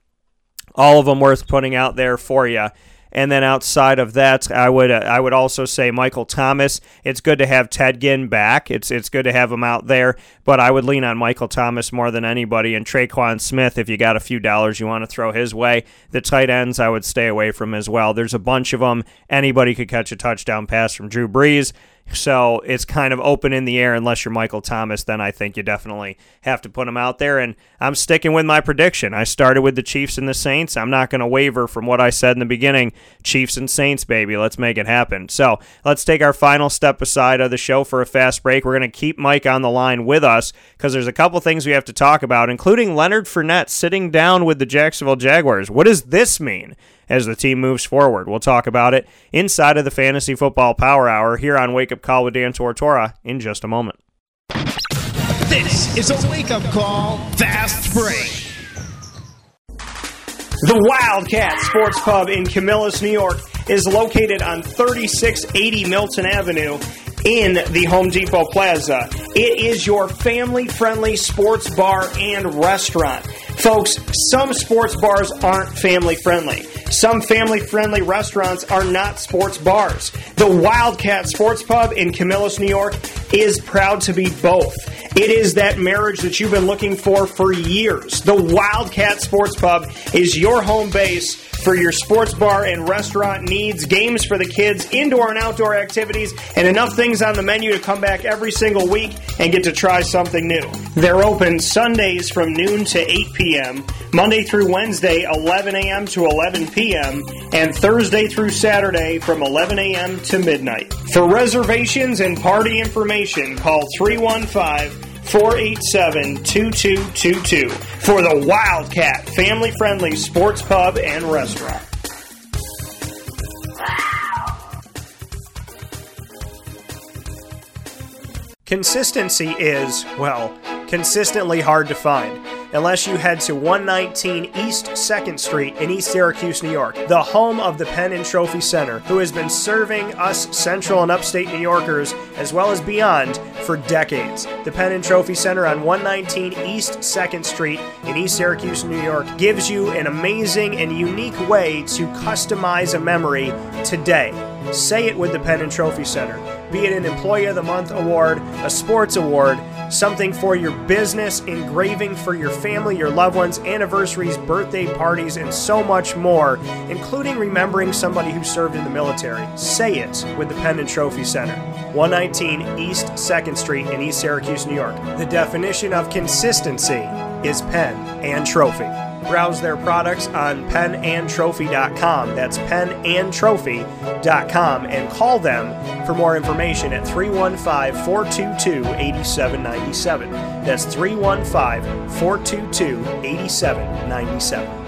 all of them worth putting out there for you. And then outside of that, I would uh, I would also say Michael Thomas. It's good to have Ted Ginn back. It's it's good to have him out there, but I would lean on Michael Thomas more than anybody. And Tre'Quan Smith, if you got a few dollars you want to throw his way, the tight ends I would stay away from as well. There's a bunch of them. Anybody could catch a touchdown pass from Drew Brees. So it's kind of open in the air unless you're Michael Thomas. Then I think you definitely have to put him out there. And I'm sticking with my prediction. I started with the Chiefs and the Saints. I'm not going to waver from what I said in the beginning. Chiefs and Saints, baby. Let's make it happen. So let's take our final step aside of the show for a fast break. We're going to keep Mike on the line with us because there's a couple things we have to talk about, including Leonard Fournette sitting down with the Jacksonville Jaguars. What does this mean? As the team moves forward. We'll talk about it inside of the Fantasy Football Power Hour here on Wake Up Call with Dan Tortora in just a moment. This is a wake up call, fast break. The Wildcat Sports Pub in Camillus, New York is located on 3680 Milton Avenue in the Home Depot Plaza. It is your family friendly sports bar and restaurant. Folks, some sports bars aren't family friendly. Some family friendly restaurants are not sports bars. The Wildcat Sports Pub in Camillus, New York is proud to be both. It is that marriage that you've been looking for for years. The Wildcat Sports Pub is your home base for your sports bar and restaurant needs, games for the kids, indoor and outdoor activities, and enough things on the menu to come back every single week and get to try something new. They're open Sundays from noon to 8 p.m., Monday through Wednesday, 11 a.m. to 11 p.m., and Thursday through Saturday from 11 a.m. to midnight. For reservations and party information, call 315 487 2222 for the Wildcat family friendly sports pub and restaurant. Consistency is, well, consistently hard to find. Unless you head to 119 East 2nd Street in East Syracuse, New York, the home of the Pen and Trophy Center, who has been serving us central and upstate New Yorkers as well as beyond for decades. The Pen and Trophy Center on 119 East 2nd Street in East Syracuse, New York gives you an amazing and unique way to customize a memory today. Say it with the Pen and Trophy Center. Be it an Employee of the Month award, a sports award, something for your business, engraving for your family, your loved ones, anniversaries, birthday parties, and so much more, including remembering somebody who served in the military. Say it with the Pen and Trophy Center. 119 East 2nd Street in East Syracuse, New York. The definition of consistency is pen and trophy. Browse their products on penandtrophy.com. That's penandtrophy.com and call them for more information at 315 422 8797. That's 315 422 8797.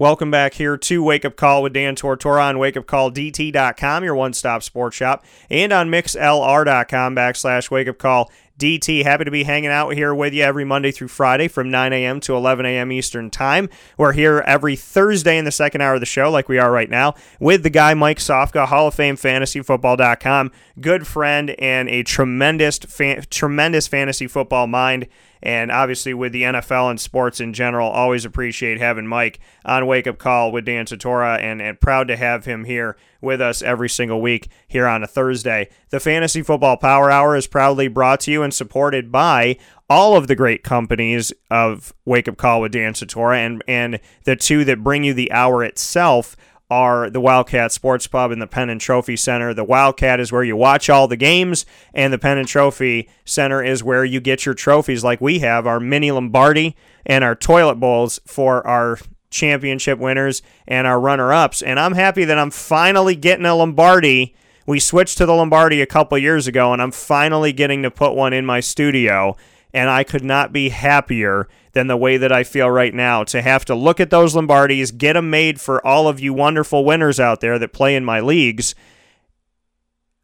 Welcome back here to Wake Up Call with Dan Tortora on wakeupcalldt.com, your one stop sports shop, and on mixlr.com backslash wake up call DT. Happy to be hanging out here with you every Monday through Friday from 9 a.m. to 11 a.m. Eastern Time. We're here every Thursday in the second hour of the show, like we are right now, with the guy Mike Sofka, Hall of Fame FantasyFootball.com, good friend and a tremendous, fan, tremendous fantasy football mind. And obviously, with the NFL and sports in general, always appreciate having Mike on Wake Up Call with Dan Tortora, and, and proud to have him here with us every single week here on a Thursday. The Fantasy Football Power Hour is proudly brought to you and supported by all of the great companies of Wake Up Call with Dan Tortora, and, and the two that bring you the hour itself are the Wildcat Sports Pub and the Pen and Trophy Center. The Wildcat is where you watch all the games, and the Pen and Trophy Center is where you get your trophies, like we have our mini Lombardi and our toilet bowls for our championship winners and our runner ups. And I'm happy that I'm finally getting a Lombardi. We switched to the Lombardi a couple years ago, and I'm finally getting to put one in my studio. And I could not be happier than the way that I feel right now to have to look at those Lombardis, get them made for all of you wonderful winners out there that play in my leagues.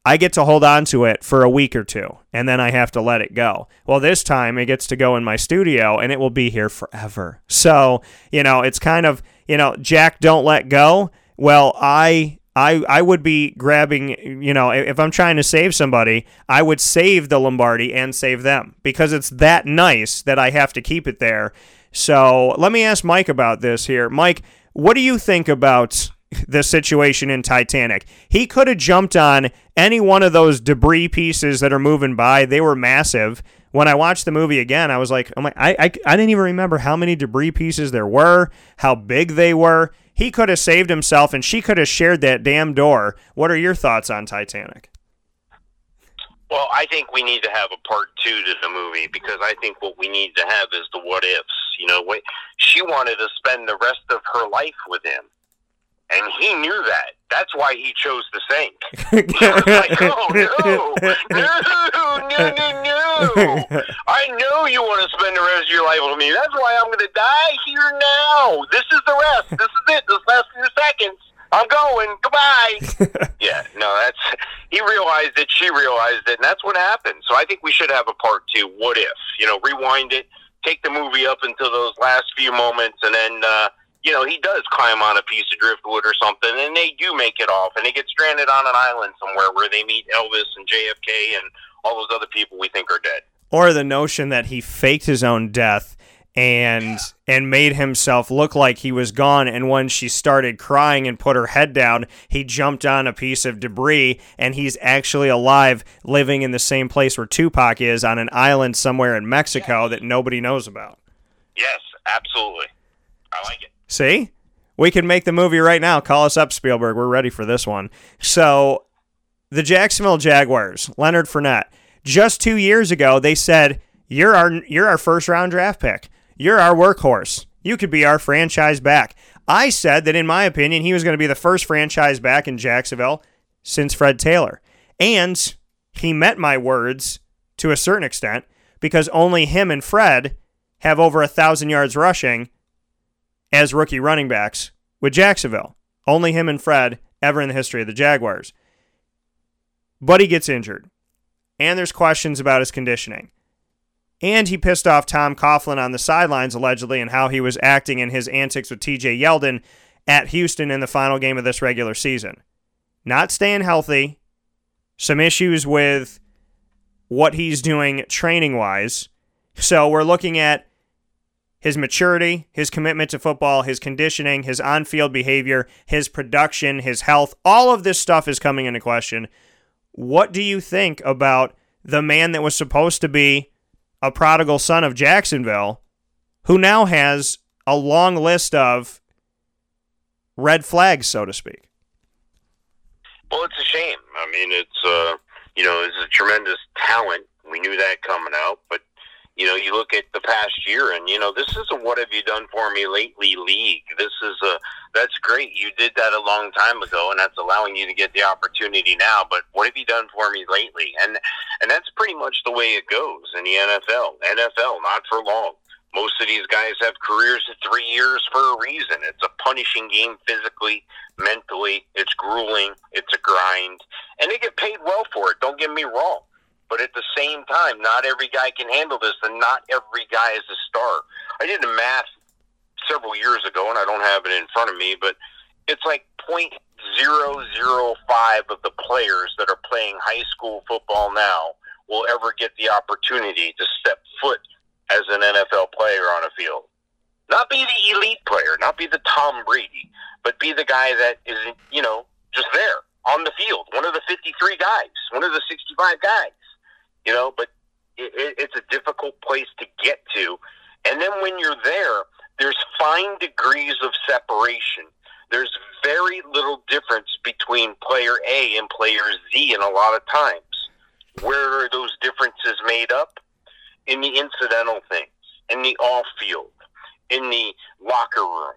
I get to hold on to it for a week or two, and then I have to let it go. Well, this time it gets to go in my studio, and it will be here forever. So, you know, it's kind of, you know, Jack, don't let go. Well, I I I would be grabbing, you know, if I'm trying to save somebody, I would save the Lombardi and save them because it's that nice that I have to keep it there. So let me ask Mike about this here. Mike, what do you think about the situation in Titanic? He could have jumped on any one of those debris pieces that are moving by. They were massive. When I watched the movie again, I was like, oh my, I, I, I didn't even remember how many debris pieces there were, how big they were he could have saved himself and she could have shared that damn door. What are your thoughts on Titanic? Well, I think we need to have a part two to the movie because I think what we need to have is the what ifs. You know, what she wanted to spend the rest of her life with him, and he knew that. That's why he chose to sink. like, oh no, no, no, no, no! I know you want to spend the rest of your life with me. That's why I'm going to die here now. This is the rest. This is it. This last few seconds. I'm going. Goodbye. yeah, no, that's he realized it. She realized it, and that's what happened. So I think we should have a part two. What if? You know, rewind it, take the movie up until those last few moments, and then. uh you know, he does climb on a piece of driftwood or something, and they do make it off, and they get stranded on an island somewhere where they meet Elvis and JFK and all those other people we think are dead. Or the notion that he faked his own death and yeah. and made himself look like he was gone and when she started crying and put her head down he jumped on a piece of debris and he's actually alive living in the same place where Tupac is on an island somewhere in Mexico yes. that nobody knows about. Yes, absolutely. I like it. See? We can make the movie right now. Call us up, Spielberg. We're ready for this one. So, the Jacksonville Jaguars, Leonard Fournette, just two years ago, they said, You're our, you're our first round draft pick. You're our workhorse. You could be our franchise back. I said that, in my opinion, he was going to be the first franchise back in Jacksonville since Fred Taylor. And he met my words to a certain extent because only him and Fred have over a thousand yards rushing as rookie running backs with Jacksonville. Only him and Fred ever in the history of the Jaguars. But he gets injured. And there's questions about his conditioning. And he pissed off Tom Coughlin on the sidelines, allegedly, and how he was acting in his antics with TJ Yeldon at Houston in the final game of this regular season. Not staying healthy, some issues with what he's doing training wise. So we're looking at his maturity, his commitment to football, his conditioning, his on field behavior, his production, his health. All of this stuff is coming into question. What do you think about the man that was supposed to be a prodigal son of Jacksonville, who now has a long list of red flags, so to speak? Well, it's a shame. I mean, it's uh, you know, it's a tremendous talent. We knew that coming out, but you know, you look at the past year, and you know, this is a "What have you done for me lately?" league. This is a that's great. You did that a long time ago, and that's allowing you to get the opportunity now. But what have you done for me lately? And and that's pretty much the way it goes in the NFL. NFL, not for long. Most of these guys have careers of three years for a reason. It's a punishing game physically, mentally. It's grueling. It's a grind, and they get paid well for it. Don't get me wrong. But at the same time, not every guy can handle this, and not every guy is a star. I did the math several years ago, and I don't have it in front of me, but it's like point zero zero five of the players that are playing high school football now will ever get the opportunity to step foot as an NFL player on a field. Not be the elite player, not be the Tom Brady, but be the guy that is, you know, just there on the field, one of the 53 guys, one of the 65 guys you know, but it, it, it's a difficult place to get to. And then when you're there, there's fine degrees of separation. There's very little difference between player A and player Z in a lot of times. Where are those differences made up? In the incidental things, in the off field, in the locker room,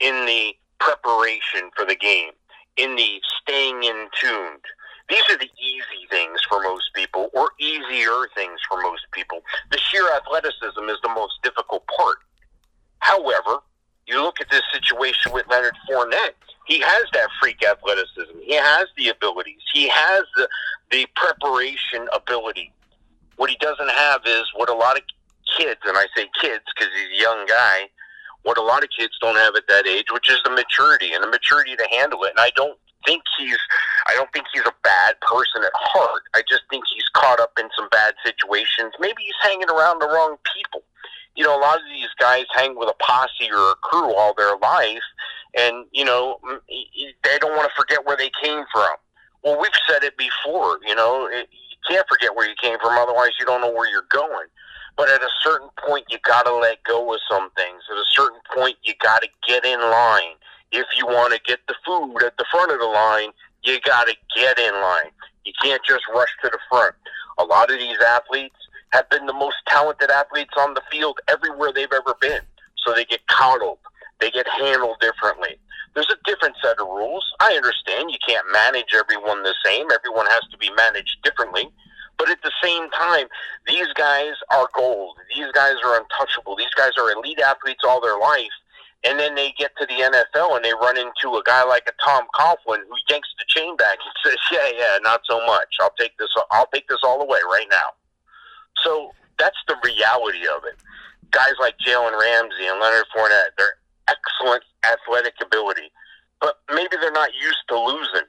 in the preparation for the game, in the staying in tuned, these are the easy things for most people, or easier things for most people. The sheer athleticism is the most difficult part. However, you look at this situation with Leonard Fournette, he has that freak athleticism. He has the abilities. He has the, the preparation ability. What he doesn't have is what a lot of kids, and I say kids because he's a young guy, what a lot of kids don't have at that age, which is the maturity and the maturity to handle it. And I don't think he's I don't think he's a bad person at heart. I just think he's caught up in some bad situations. Maybe he's hanging around the wrong people. You know, a lot of these guys hang with a posse or a crew all their life, and you know they don't want to forget where they came from. Well, we've said it before. You know, it, you can't forget where you came from, otherwise you don't know where you're going. But at a certain point, you got to let go of some things. At a certain point, you got to get in line if you want to get the food at the front of the line, you got to get in line. You can't just rush to the front. A lot of these athletes have been the most talented athletes on the field everywhere they've ever been. So they get coddled. They get handled differently. There's a different set of rules. I understand you can't manage everyone the same. Everyone has to be managed differently. But at the same time, these guys are gold. These guys are untouchable. These guys are elite athletes all their life and then they get to the NFL and they run into a guy like a Tom Coughlin who yanks the chain back and says, "Yeah, yeah, not so much. I'll take this. I'll take this all away right now." So that's the reality of it. Guys like Jalen Ramsey and Leonard Fournette, they're excellent athletic ability, but maybe they're not used to losing.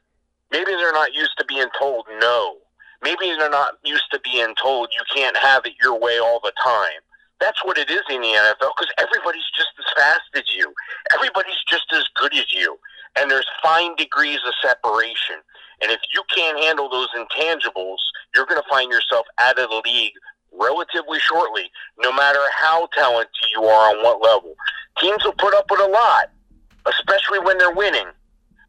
Maybe they're not used to being told no. Maybe they're not used to being told you can't have it your way all the time. That's what it is in the NFL because everybody's just as fast as you. Everybody's just as good as you. And there's fine degrees of separation. And if you can't handle those intangibles, you're going to find yourself out of the league relatively shortly, no matter how talented you are on what level. Teams will put up with a lot, especially when they're winning.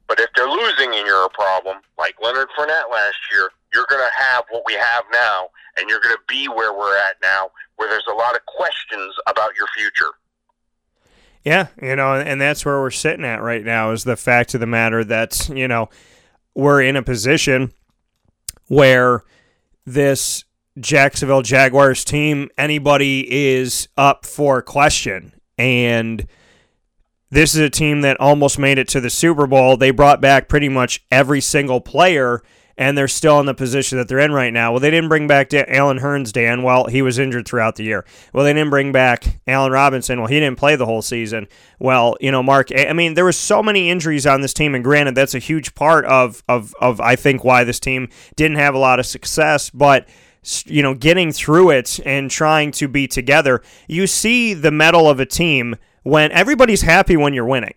But if they're losing and you're a problem, like Leonard Fournette last year, you're going to have what we have now, and you're going to be where we're at now, where there's a lot of questions about your future. Yeah, you know, and that's where we're sitting at right now is the fact of the matter that, you know, we're in a position where this Jacksonville Jaguars team, anybody is up for question. And this is a team that almost made it to the Super Bowl. They brought back pretty much every single player and they're still in the position that they're in right now. Well, they didn't bring back Allen Hurns, Dan. Well, he was injured throughout the year. Well, they didn't bring back Allen Robinson. Well, he didn't play the whole season. Well, you know, Mark. I mean, there was so many injuries on this team, and granted, that's a huge part of of of I think why this team didn't have a lot of success, but you know, getting through it and trying to be together, you see the mettle of a team when everybody's happy when you're winning.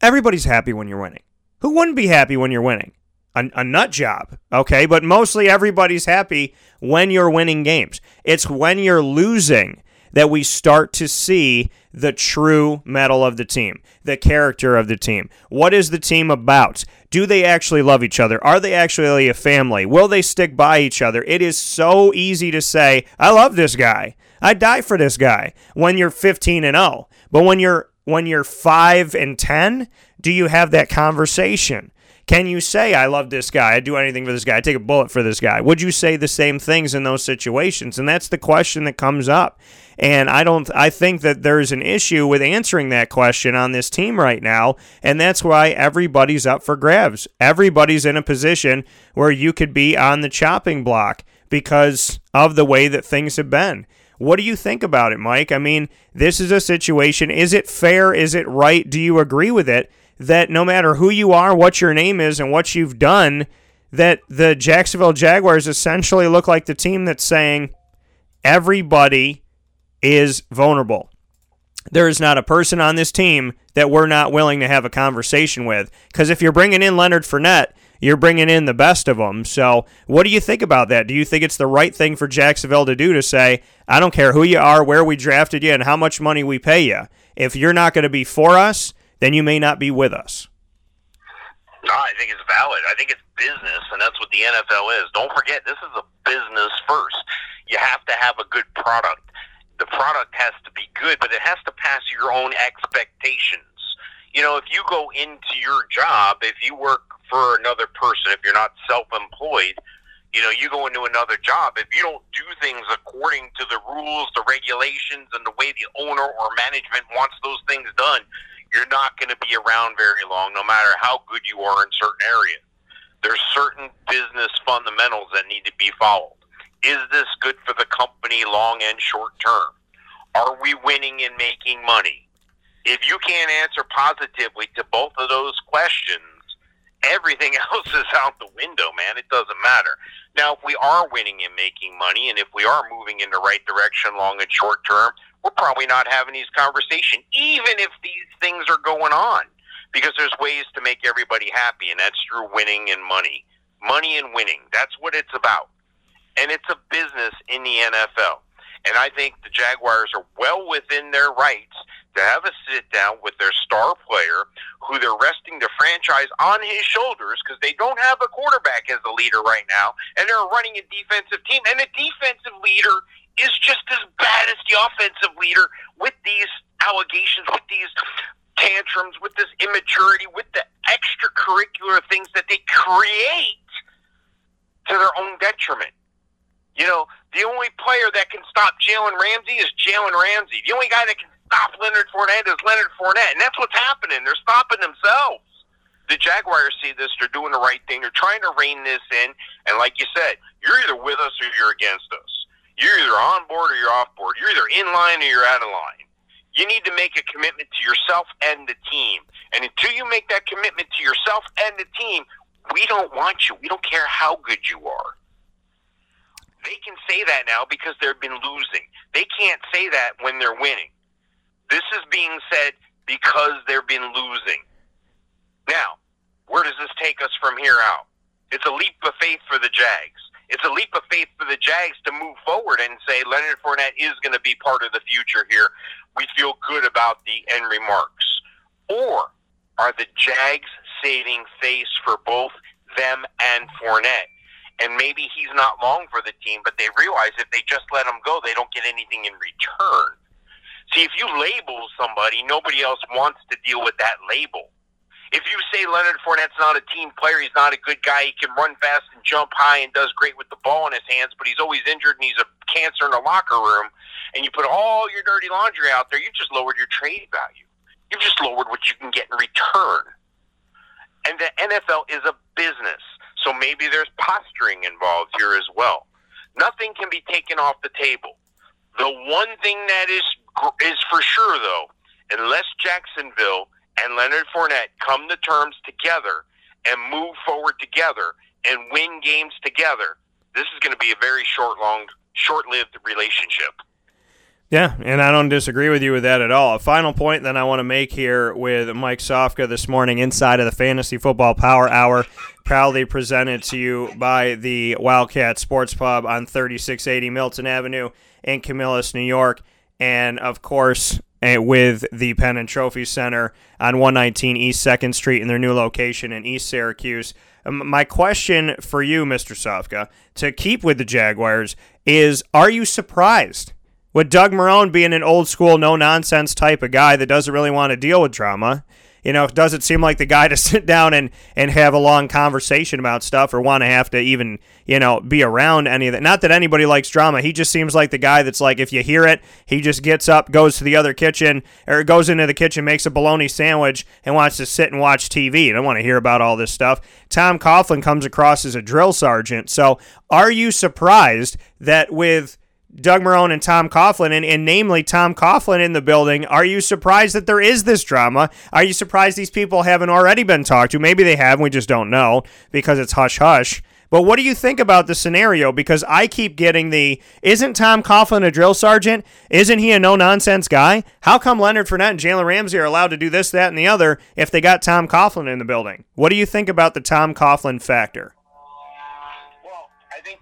Everybody's happy when you're winning. Who wouldn't be happy when you're winning? A, a, nut job, okay? But mostly everybody's happy when you're winning games. It's when you're losing that we start to see the true mettle of the team, the character of the team. What is the team about? Do they actually love each other? Are they actually a family? Will they stick by each other? It is so easy to say, I love this guy. I die for this guy when you're 15 and 0. But when you're when you're 5 and 10, do you have that conversation? Can you say, I love this guy, I'd do anything for this guy, I'd take a bullet for this guy? Would you say the same things in those situations? And that's the question that comes up. And I don't I think that there's an issue with answering that question on this team right now, and that's why everybody's up for grabs. Everybody's in a position where you could be on the chopping block because of the way that things have been. What do you think about it, Mike? I mean, this is a situation. Is it fair? Is it right? Do you agree with it that no matter who you are, what your name is, and what you've done, that the Jacksonville Jaguars essentially look like the team that's saying everybody is vulnerable. There is not a person on this team that we're not willing to have a conversation with. Because if you're bringing in Leonard Fournette, you're bringing in the best of them. So, what do you think about that? Do you think it's the right thing for Jacksonville to do to say, I don't care who you are, where we drafted you, and how much money we pay you? If you're not going to be for us, then you may not be with us. No, I think it's valid. I think it's business, and that's what the NFL is. Don't forget, this is a business first. You have to have a good product the product has to be good, but it has to pass your own expectations. You know, if you go into your job, if you work for another person, if you're not self-employed, you know, you go into another job. If you don't do things according to the rules, the regulations, and the way the owner or management wants those things done, you're not going to be around very long, no matter how good you are in certain areas. There's certain business fundamentals that need to be followed. Is this good for the company long and short term? Are we winning and making money? If you can't answer positively to both of those questions, everything else is out the window, man. It doesn't matter. Now, if we are winning and making money, and if we are moving in the right direction long and short term, we're probably not having these conversations, even if these things are going on, because there's ways to make everybody happy, and that's through winning and money. Money and winning. That's what it's about and it's a business in the NFL. And I think the Jaguars are well within their rights to have a sit down with their star player who they're resting the franchise on his shoulders because they don't have a quarterback as a leader right now, and they're running a defensive team. And the defensive leader is just as bad as the offensive leader with these allegations, with these tantrums, with this immaturity, with the extracurricular things that they create to their own detriment. You know, the only player that can stop Jalen Ramsey is Jalen Ramsey. The only guy that can stop Leonard Fournette is Leonard Fournette, and that's what's happening. They're stopping themselves. The Jaguars see this; they're doing the right thing. They're trying to rein this in, and like you said, you're either with us or you're against us. You're either on board or you're off board. You're either in line or you're out of line. You need to make a commitment to yourself and the team. And until you make that commitment to yourself and the team, we don't want you. We don't care how good you are. They can say that now because they've been losing. They can't say that when they're winning. This is being said because they've been losing. Now, where does this take us from here out? It's a leap of faith for the Jags. It's a leap of faith for the Jags to move forward and say Leonard Fournette is going to be part of the future here. We feel good about the end remarks. Or are the Jags saving face for both them and Fournette? and maybe he's not long for the team, but they realize if they just let him go, they don't get anything in return. See, if you label somebody, nobody else wants to deal with that label. If you say Leonard Fournette's not a team player, he's not a good guy, he can run fast and jump high and does great with the ball in his hands, but he's always injured and he's a cancer in the locker room, and you put all your dirty laundry out there, you've just lowered your trade value. You've just lowered what you can get in return. And the NFL is a business. So maybe there's posturing involved here as well. Nothing can be taken off the table. The one thing that is is for sure, though, unless Jacksonville and Leonard Fournette come to terms together and move forward together and win games together, this is going to be a very short, long, short-lived relationship. Yeah, and I don't disagree with you with that at all. A final point that I want to make here with Mike Sofka this morning inside of the Fantasy Football Power Hour, proudly presented to you by the Wildcat Sports Pub on 3680 Milton Avenue in Camillus, New York, and of course eh, with the Pen and Trophy Center on 119 East 2nd Street in their new location in East Syracuse. Um, my question for you, Mr. Sofka, to keep with the Jaguars is are you surprised? with Doug Marrone being an old school, no nonsense type of guy that doesn't really want to deal with drama. You know, does it seem like the guy to sit down and, and have a long conversation about stuff or want to have to even, you know, be around any of that. Not that anybody likes drama. He just seems like the guy that's like, if you hear it, he just gets up, goes to the other kitchen, or goes into the kitchen, makes a bologna sandwich, and wants to sit and watch TV. I don't want to hear about all this stuff. Tom Coughlin comes across as a drill sergeant. So are you surprised that with Doug Marrone and Tom Coughlin, and, and namely Tom Coughlin in the building. Are you surprised that there is this drama? Are you surprised these people haven't already been talked to? Maybe they have, we just don't know because it's hush hush. But what do you think about the scenario? Because I keep getting the isn't Tom Coughlin a drill sergeant? Isn't he a no nonsense guy? How come Leonard Fournette and Jalen Ramsey are allowed to do this, that, and the other if they got Tom Coughlin in the building? What do you think about the Tom Coughlin factor?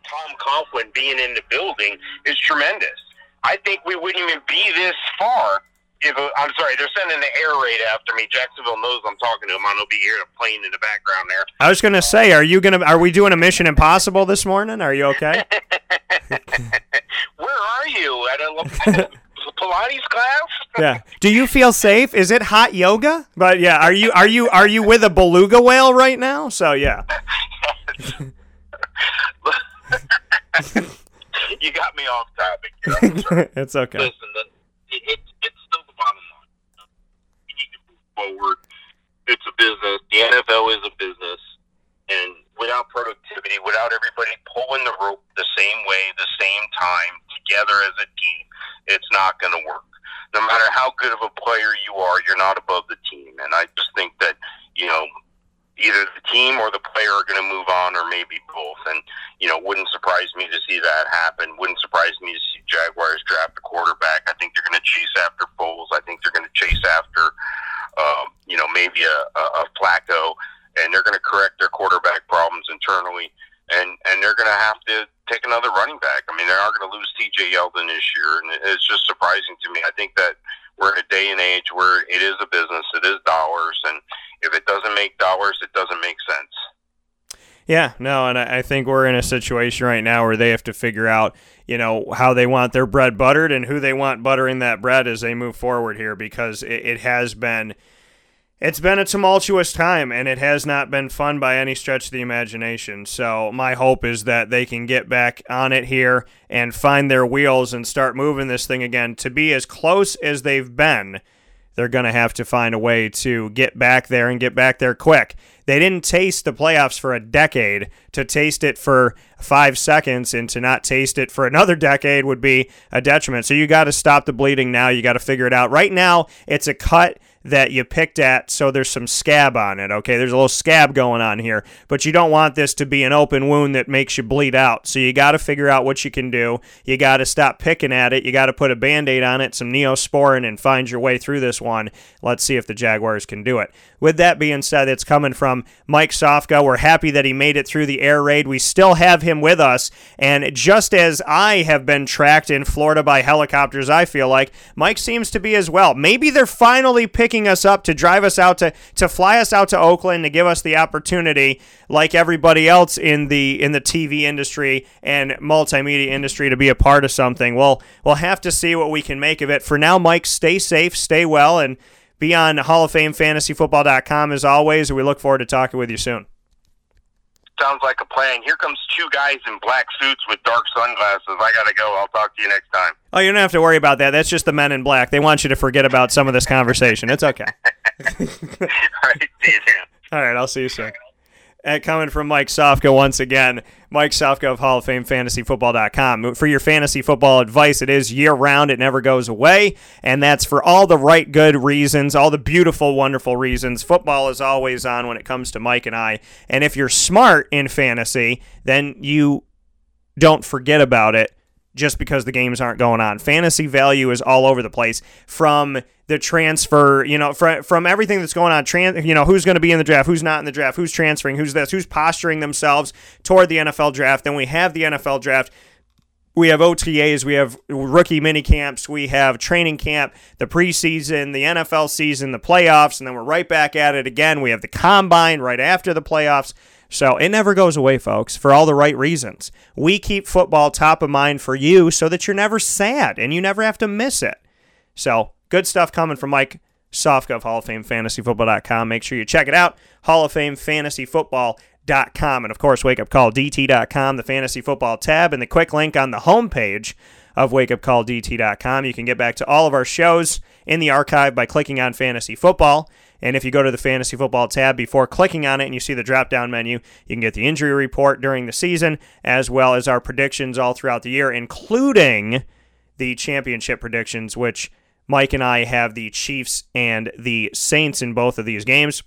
Tom Coughlin being in the building is tremendous. I think we wouldn't even be this far if uh, I'm sorry, they're sending the air raid after me. Jacksonville knows I'm talking to them. I'll be here plane in the background there. I was gonna say, are you gonna? Are we doing a Mission Impossible this morning? Are you okay? Where are you at a Pilates class? yeah. Do you feel safe? Is it hot yoga? But yeah, are you are you are you with a beluga whale right now? So yeah. You got me off topic. it's okay. Listen, the, it, it's still the bottom line. We need to move forward. It's a business. The NFL is a business, and without productivity, without everybody pulling the rope the same way, the same time, together as a team, it's not going to work. No matter how good of a player you are, you're not above the team, and I just think that you know either the team or the player are going to move on, or maybe both. And you know, wouldn't surprise me to see that happen. Wouldn't surprise me to see Jaguars draft a quarterback. I think they're going to chase after Foles. I think they're going to chase after, um, you know, maybe a, a, a Flacco, and they're going to correct their quarterback problems internally. And and they're going to have to take another running back. I mean, they are going to lose T.J. Yeldon this year, and it's just surprising to me. I think that we're in a day and age where it is a business, it is dollars, and if it doesn't make dollars, it doesn't make sense. Yeah, no, and I think we're in a situation right now where they have to figure out, you know, how they want their bread buttered and who they want buttering that bread as they move forward here because it, it has been it's been a tumultuous time and it has not been fun by any stretch of the imagination. So, my hope is that they can get back on it here and find their wheels and start moving this thing again. To be as close as they've been, they're going to have to find a way to get back there and get back there quick. They didn't taste the playoffs for a decade. To taste it for five seconds and to not taste it for another decade would be a detriment. So, you got to stop the bleeding now. You got to figure it out. Right now, it's a cut that you picked at, so there's some scab on it. Okay, there's a little scab going on here, but you don't want this to be an open wound that makes you bleed out. So you got to figure out what you can do. You got to stop picking at it. You got to put a band aid on it, some neosporin, and find your way through this one. Let's see if the Jaguars can do it. With that being said, it's coming from Mike Sofka. We're happy that he made it through the air raid. We still have him with us, and just as I have been tracked in Florida by helicopters, I feel like Mike seems to be as well. Maybe they're finally picking picking us up to drive us out to to fly us out to Oakland to give us the opportunity, like everybody else in the in the TV industry and multimedia industry, to be a part of something. Well, we'll have to see what we can make of it. For now, Mike, stay safe, stay well, and be on Hall of Fame FantasyFootball.com as always. We look forward to talking with you soon. Sounds like a plan. Here comes two guys in black suits with dark sunglasses. I gotta go. I'll talk to you next time. Oh, you don't have to worry about that. That's just the men in black. They want you to forget about some of this conversation. It's okay. All right. See you soon. All right. I'll see you soon. Coming from Mike Sofka once again. Mike Sofka of Hall of Fame FantasyFootball.com. For your fantasy football advice, it is year round, it never goes away. And that's for all the right, good reasons, all the beautiful, wonderful reasons. Football is always on when it comes to Mike and I. And if you're smart in fantasy, then you don't forget about it just because the games aren't going on. Fantasy value is all over the place from the transfer, you know, from, from everything that's going on, trans, you know, who's going to be in the draft, who's not in the draft, who's transferring, who's this, who's posturing themselves toward the NFL draft. Then we have the NFL draft. We have OTAs, we have rookie mini camps, we have training camp, the preseason, the NFL season, the playoffs, and then we're right back at it again. We have the combine right after the playoffs. So it never goes away, folks, for all the right reasons. We keep football top of mind for you so that you're never sad and you never have to miss it. So good stuff coming from Mike Sofka of Hall of Fame. Make sure you check it out. Hall of Fame FantasyFootball.com. And of course, wakeupcalldt.com, the fantasy football tab, and the quick link on the homepage of wakeupcalldt.com. You can get back to all of our shows in the archive by clicking on fantasy football. And if you go to the fantasy football tab before clicking on it and you see the drop down menu, you can get the injury report during the season as well as our predictions all throughout the year, including the championship predictions, which Mike and I have the Chiefs and the Saints in both of these games.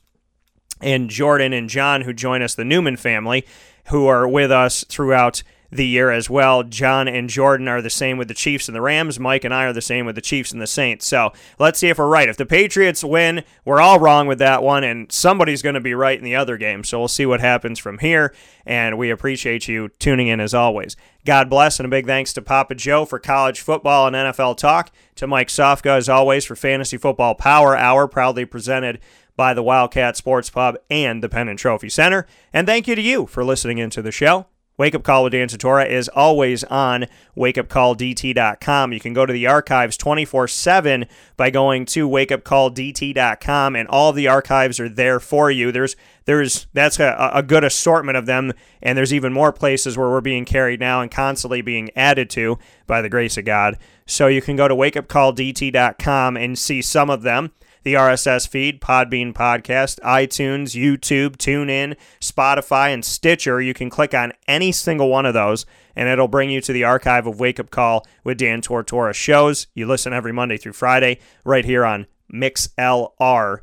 And Jordan and John, who join us, the Newman family, who are with us throughout the year as well. John and Jordan are the same with the Chiefs and the Rams. Mike and I are the same with the Chiefs and the Saints. So let's see if we're right. If the Patriots win, we're all wrong with that one, and somebody's going to be right in the other game. So we'll see what happens from here. And we appreciate you tuning in as always. God bless, and a big thanks to Papa Joe for college football and NFL talk. To Mike Sofka, as always, for Fantasy Football Power Hour, proudly presented by the Wildcat Sports Pub and the Pen and Trophy Center. And thank you to you for listening into the show. Wake Up Call with Dan Tortora is always on wakeupcalldt.com. You can go to the archives 24 7 by going to wakeupcalldt.com, and all the archives are there for you. There's there's that's a, a good assortment of them, and there's even more places where we're being carried now and constantly being added to by the grace of God. So you can go to wakeupcalldt.com and see some of them the RSS feed, Podbean Podcast, iTunes, YouTube, TuneIn, Spotify, and Stitcher. You can click on any single one of those, and it'll bring you to the archive of Wake Up Call with Dan Tortora shows. You listen every Monday through Friday right here on MixLR.com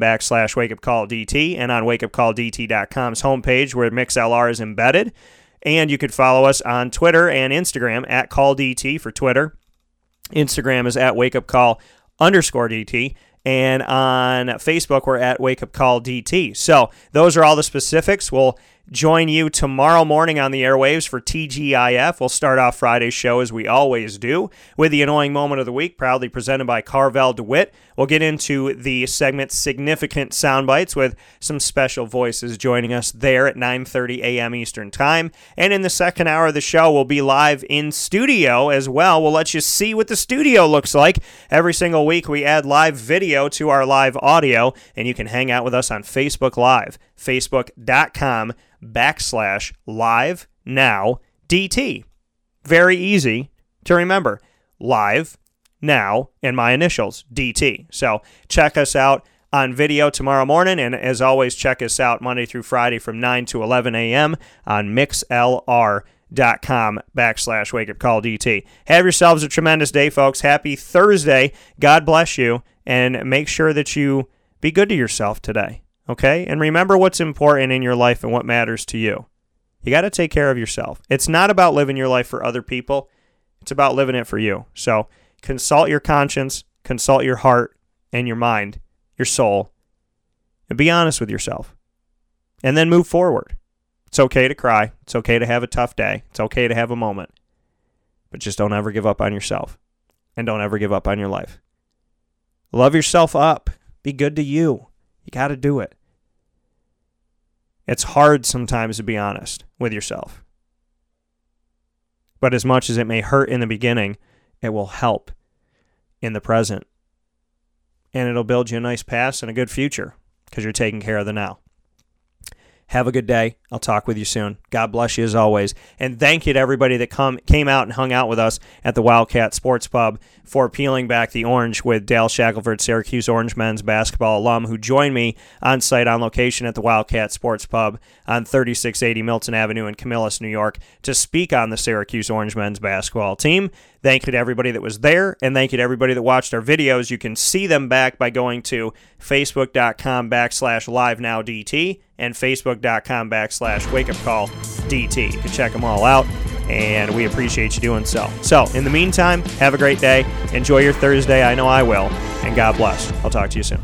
backslash Wake Up Call DT and on WakeUpCallDT.com's homepage where MixLR is embedded. And you could follow us on Twitter and Instagram at CallDT for Twitter. Instagram is at Wake Up Call underscore DT. And on Facebook, we're at Wake Up Call DT. So those are all the specifics. We'll join you tomorrow morning on the airwaves for TGIF. We'll start off Friday's show as we always do with the annoying moment of the week, proudly presented by Carvel DeWitt. We'll get into the segment significant sound bites with some special voices joining us there at 9:30 a.m. Eastern Time. And in the second hour of the show, we'll be live in studio as well. We'll let you see what the studio looks like. Every single week we add live video to our live audio and you can hang out with us on Facebook Live, facebook.com backslash live now DT. Very easy to remember. Live now and my initials DT. So check us out on video tomorrow morning. And as always, check us out Monday through Friday from 9 to 11 a.m. on mixlr.com backslash wake up call DT. Have yourselves a tremendous day, folks. Happy Thursday. God bless you. And make sure that you be good to yourself today. Okay? And remember what's important in your life and what matters to you. You got to take care of yourself. It's not about living your life for other people, it's about living it for you. So consult your conscience, consult your heart and your mind, your soul, and be honest with yourself. And then move forward. It's okay to cry. It's okay to have a tough day. It's okay to have a moment. But just don't ever give up on yourself. And don't ever give up on your life. Love yourself up. Be good to you. You got to do it. It's hard sometimes to be honest with yourself. But as much as it may hurt in the beginning, it will help in the present. And it'll build you a nice past and a good future because you're taking care of the now. Have a good day. I'll talk with you soon. God bless you as always. And thank you to everybody that come came out and hung out with us at the Wildcat Sports Pub for peeling back the orange with Dale Shackelford, Syracuse Orange men's basketball alum, who joined me on site on location at the Wildcat Sports Pub on 3680 Milton Avenue in Camillus, New York, to speak on the Syracuse Orange men's basketball team. Thank you to everybody that was there, and thank you to everybody that watched our videos. You can see them back by going to facebook.com backslash live now DT and facebook.com backslash wake up call DT. You can check them all out, and we appreciate you doing so. So, in the meantime, have a great day. Enjoy your Thursday. I know I will. And God bless. I'll talk to you soon.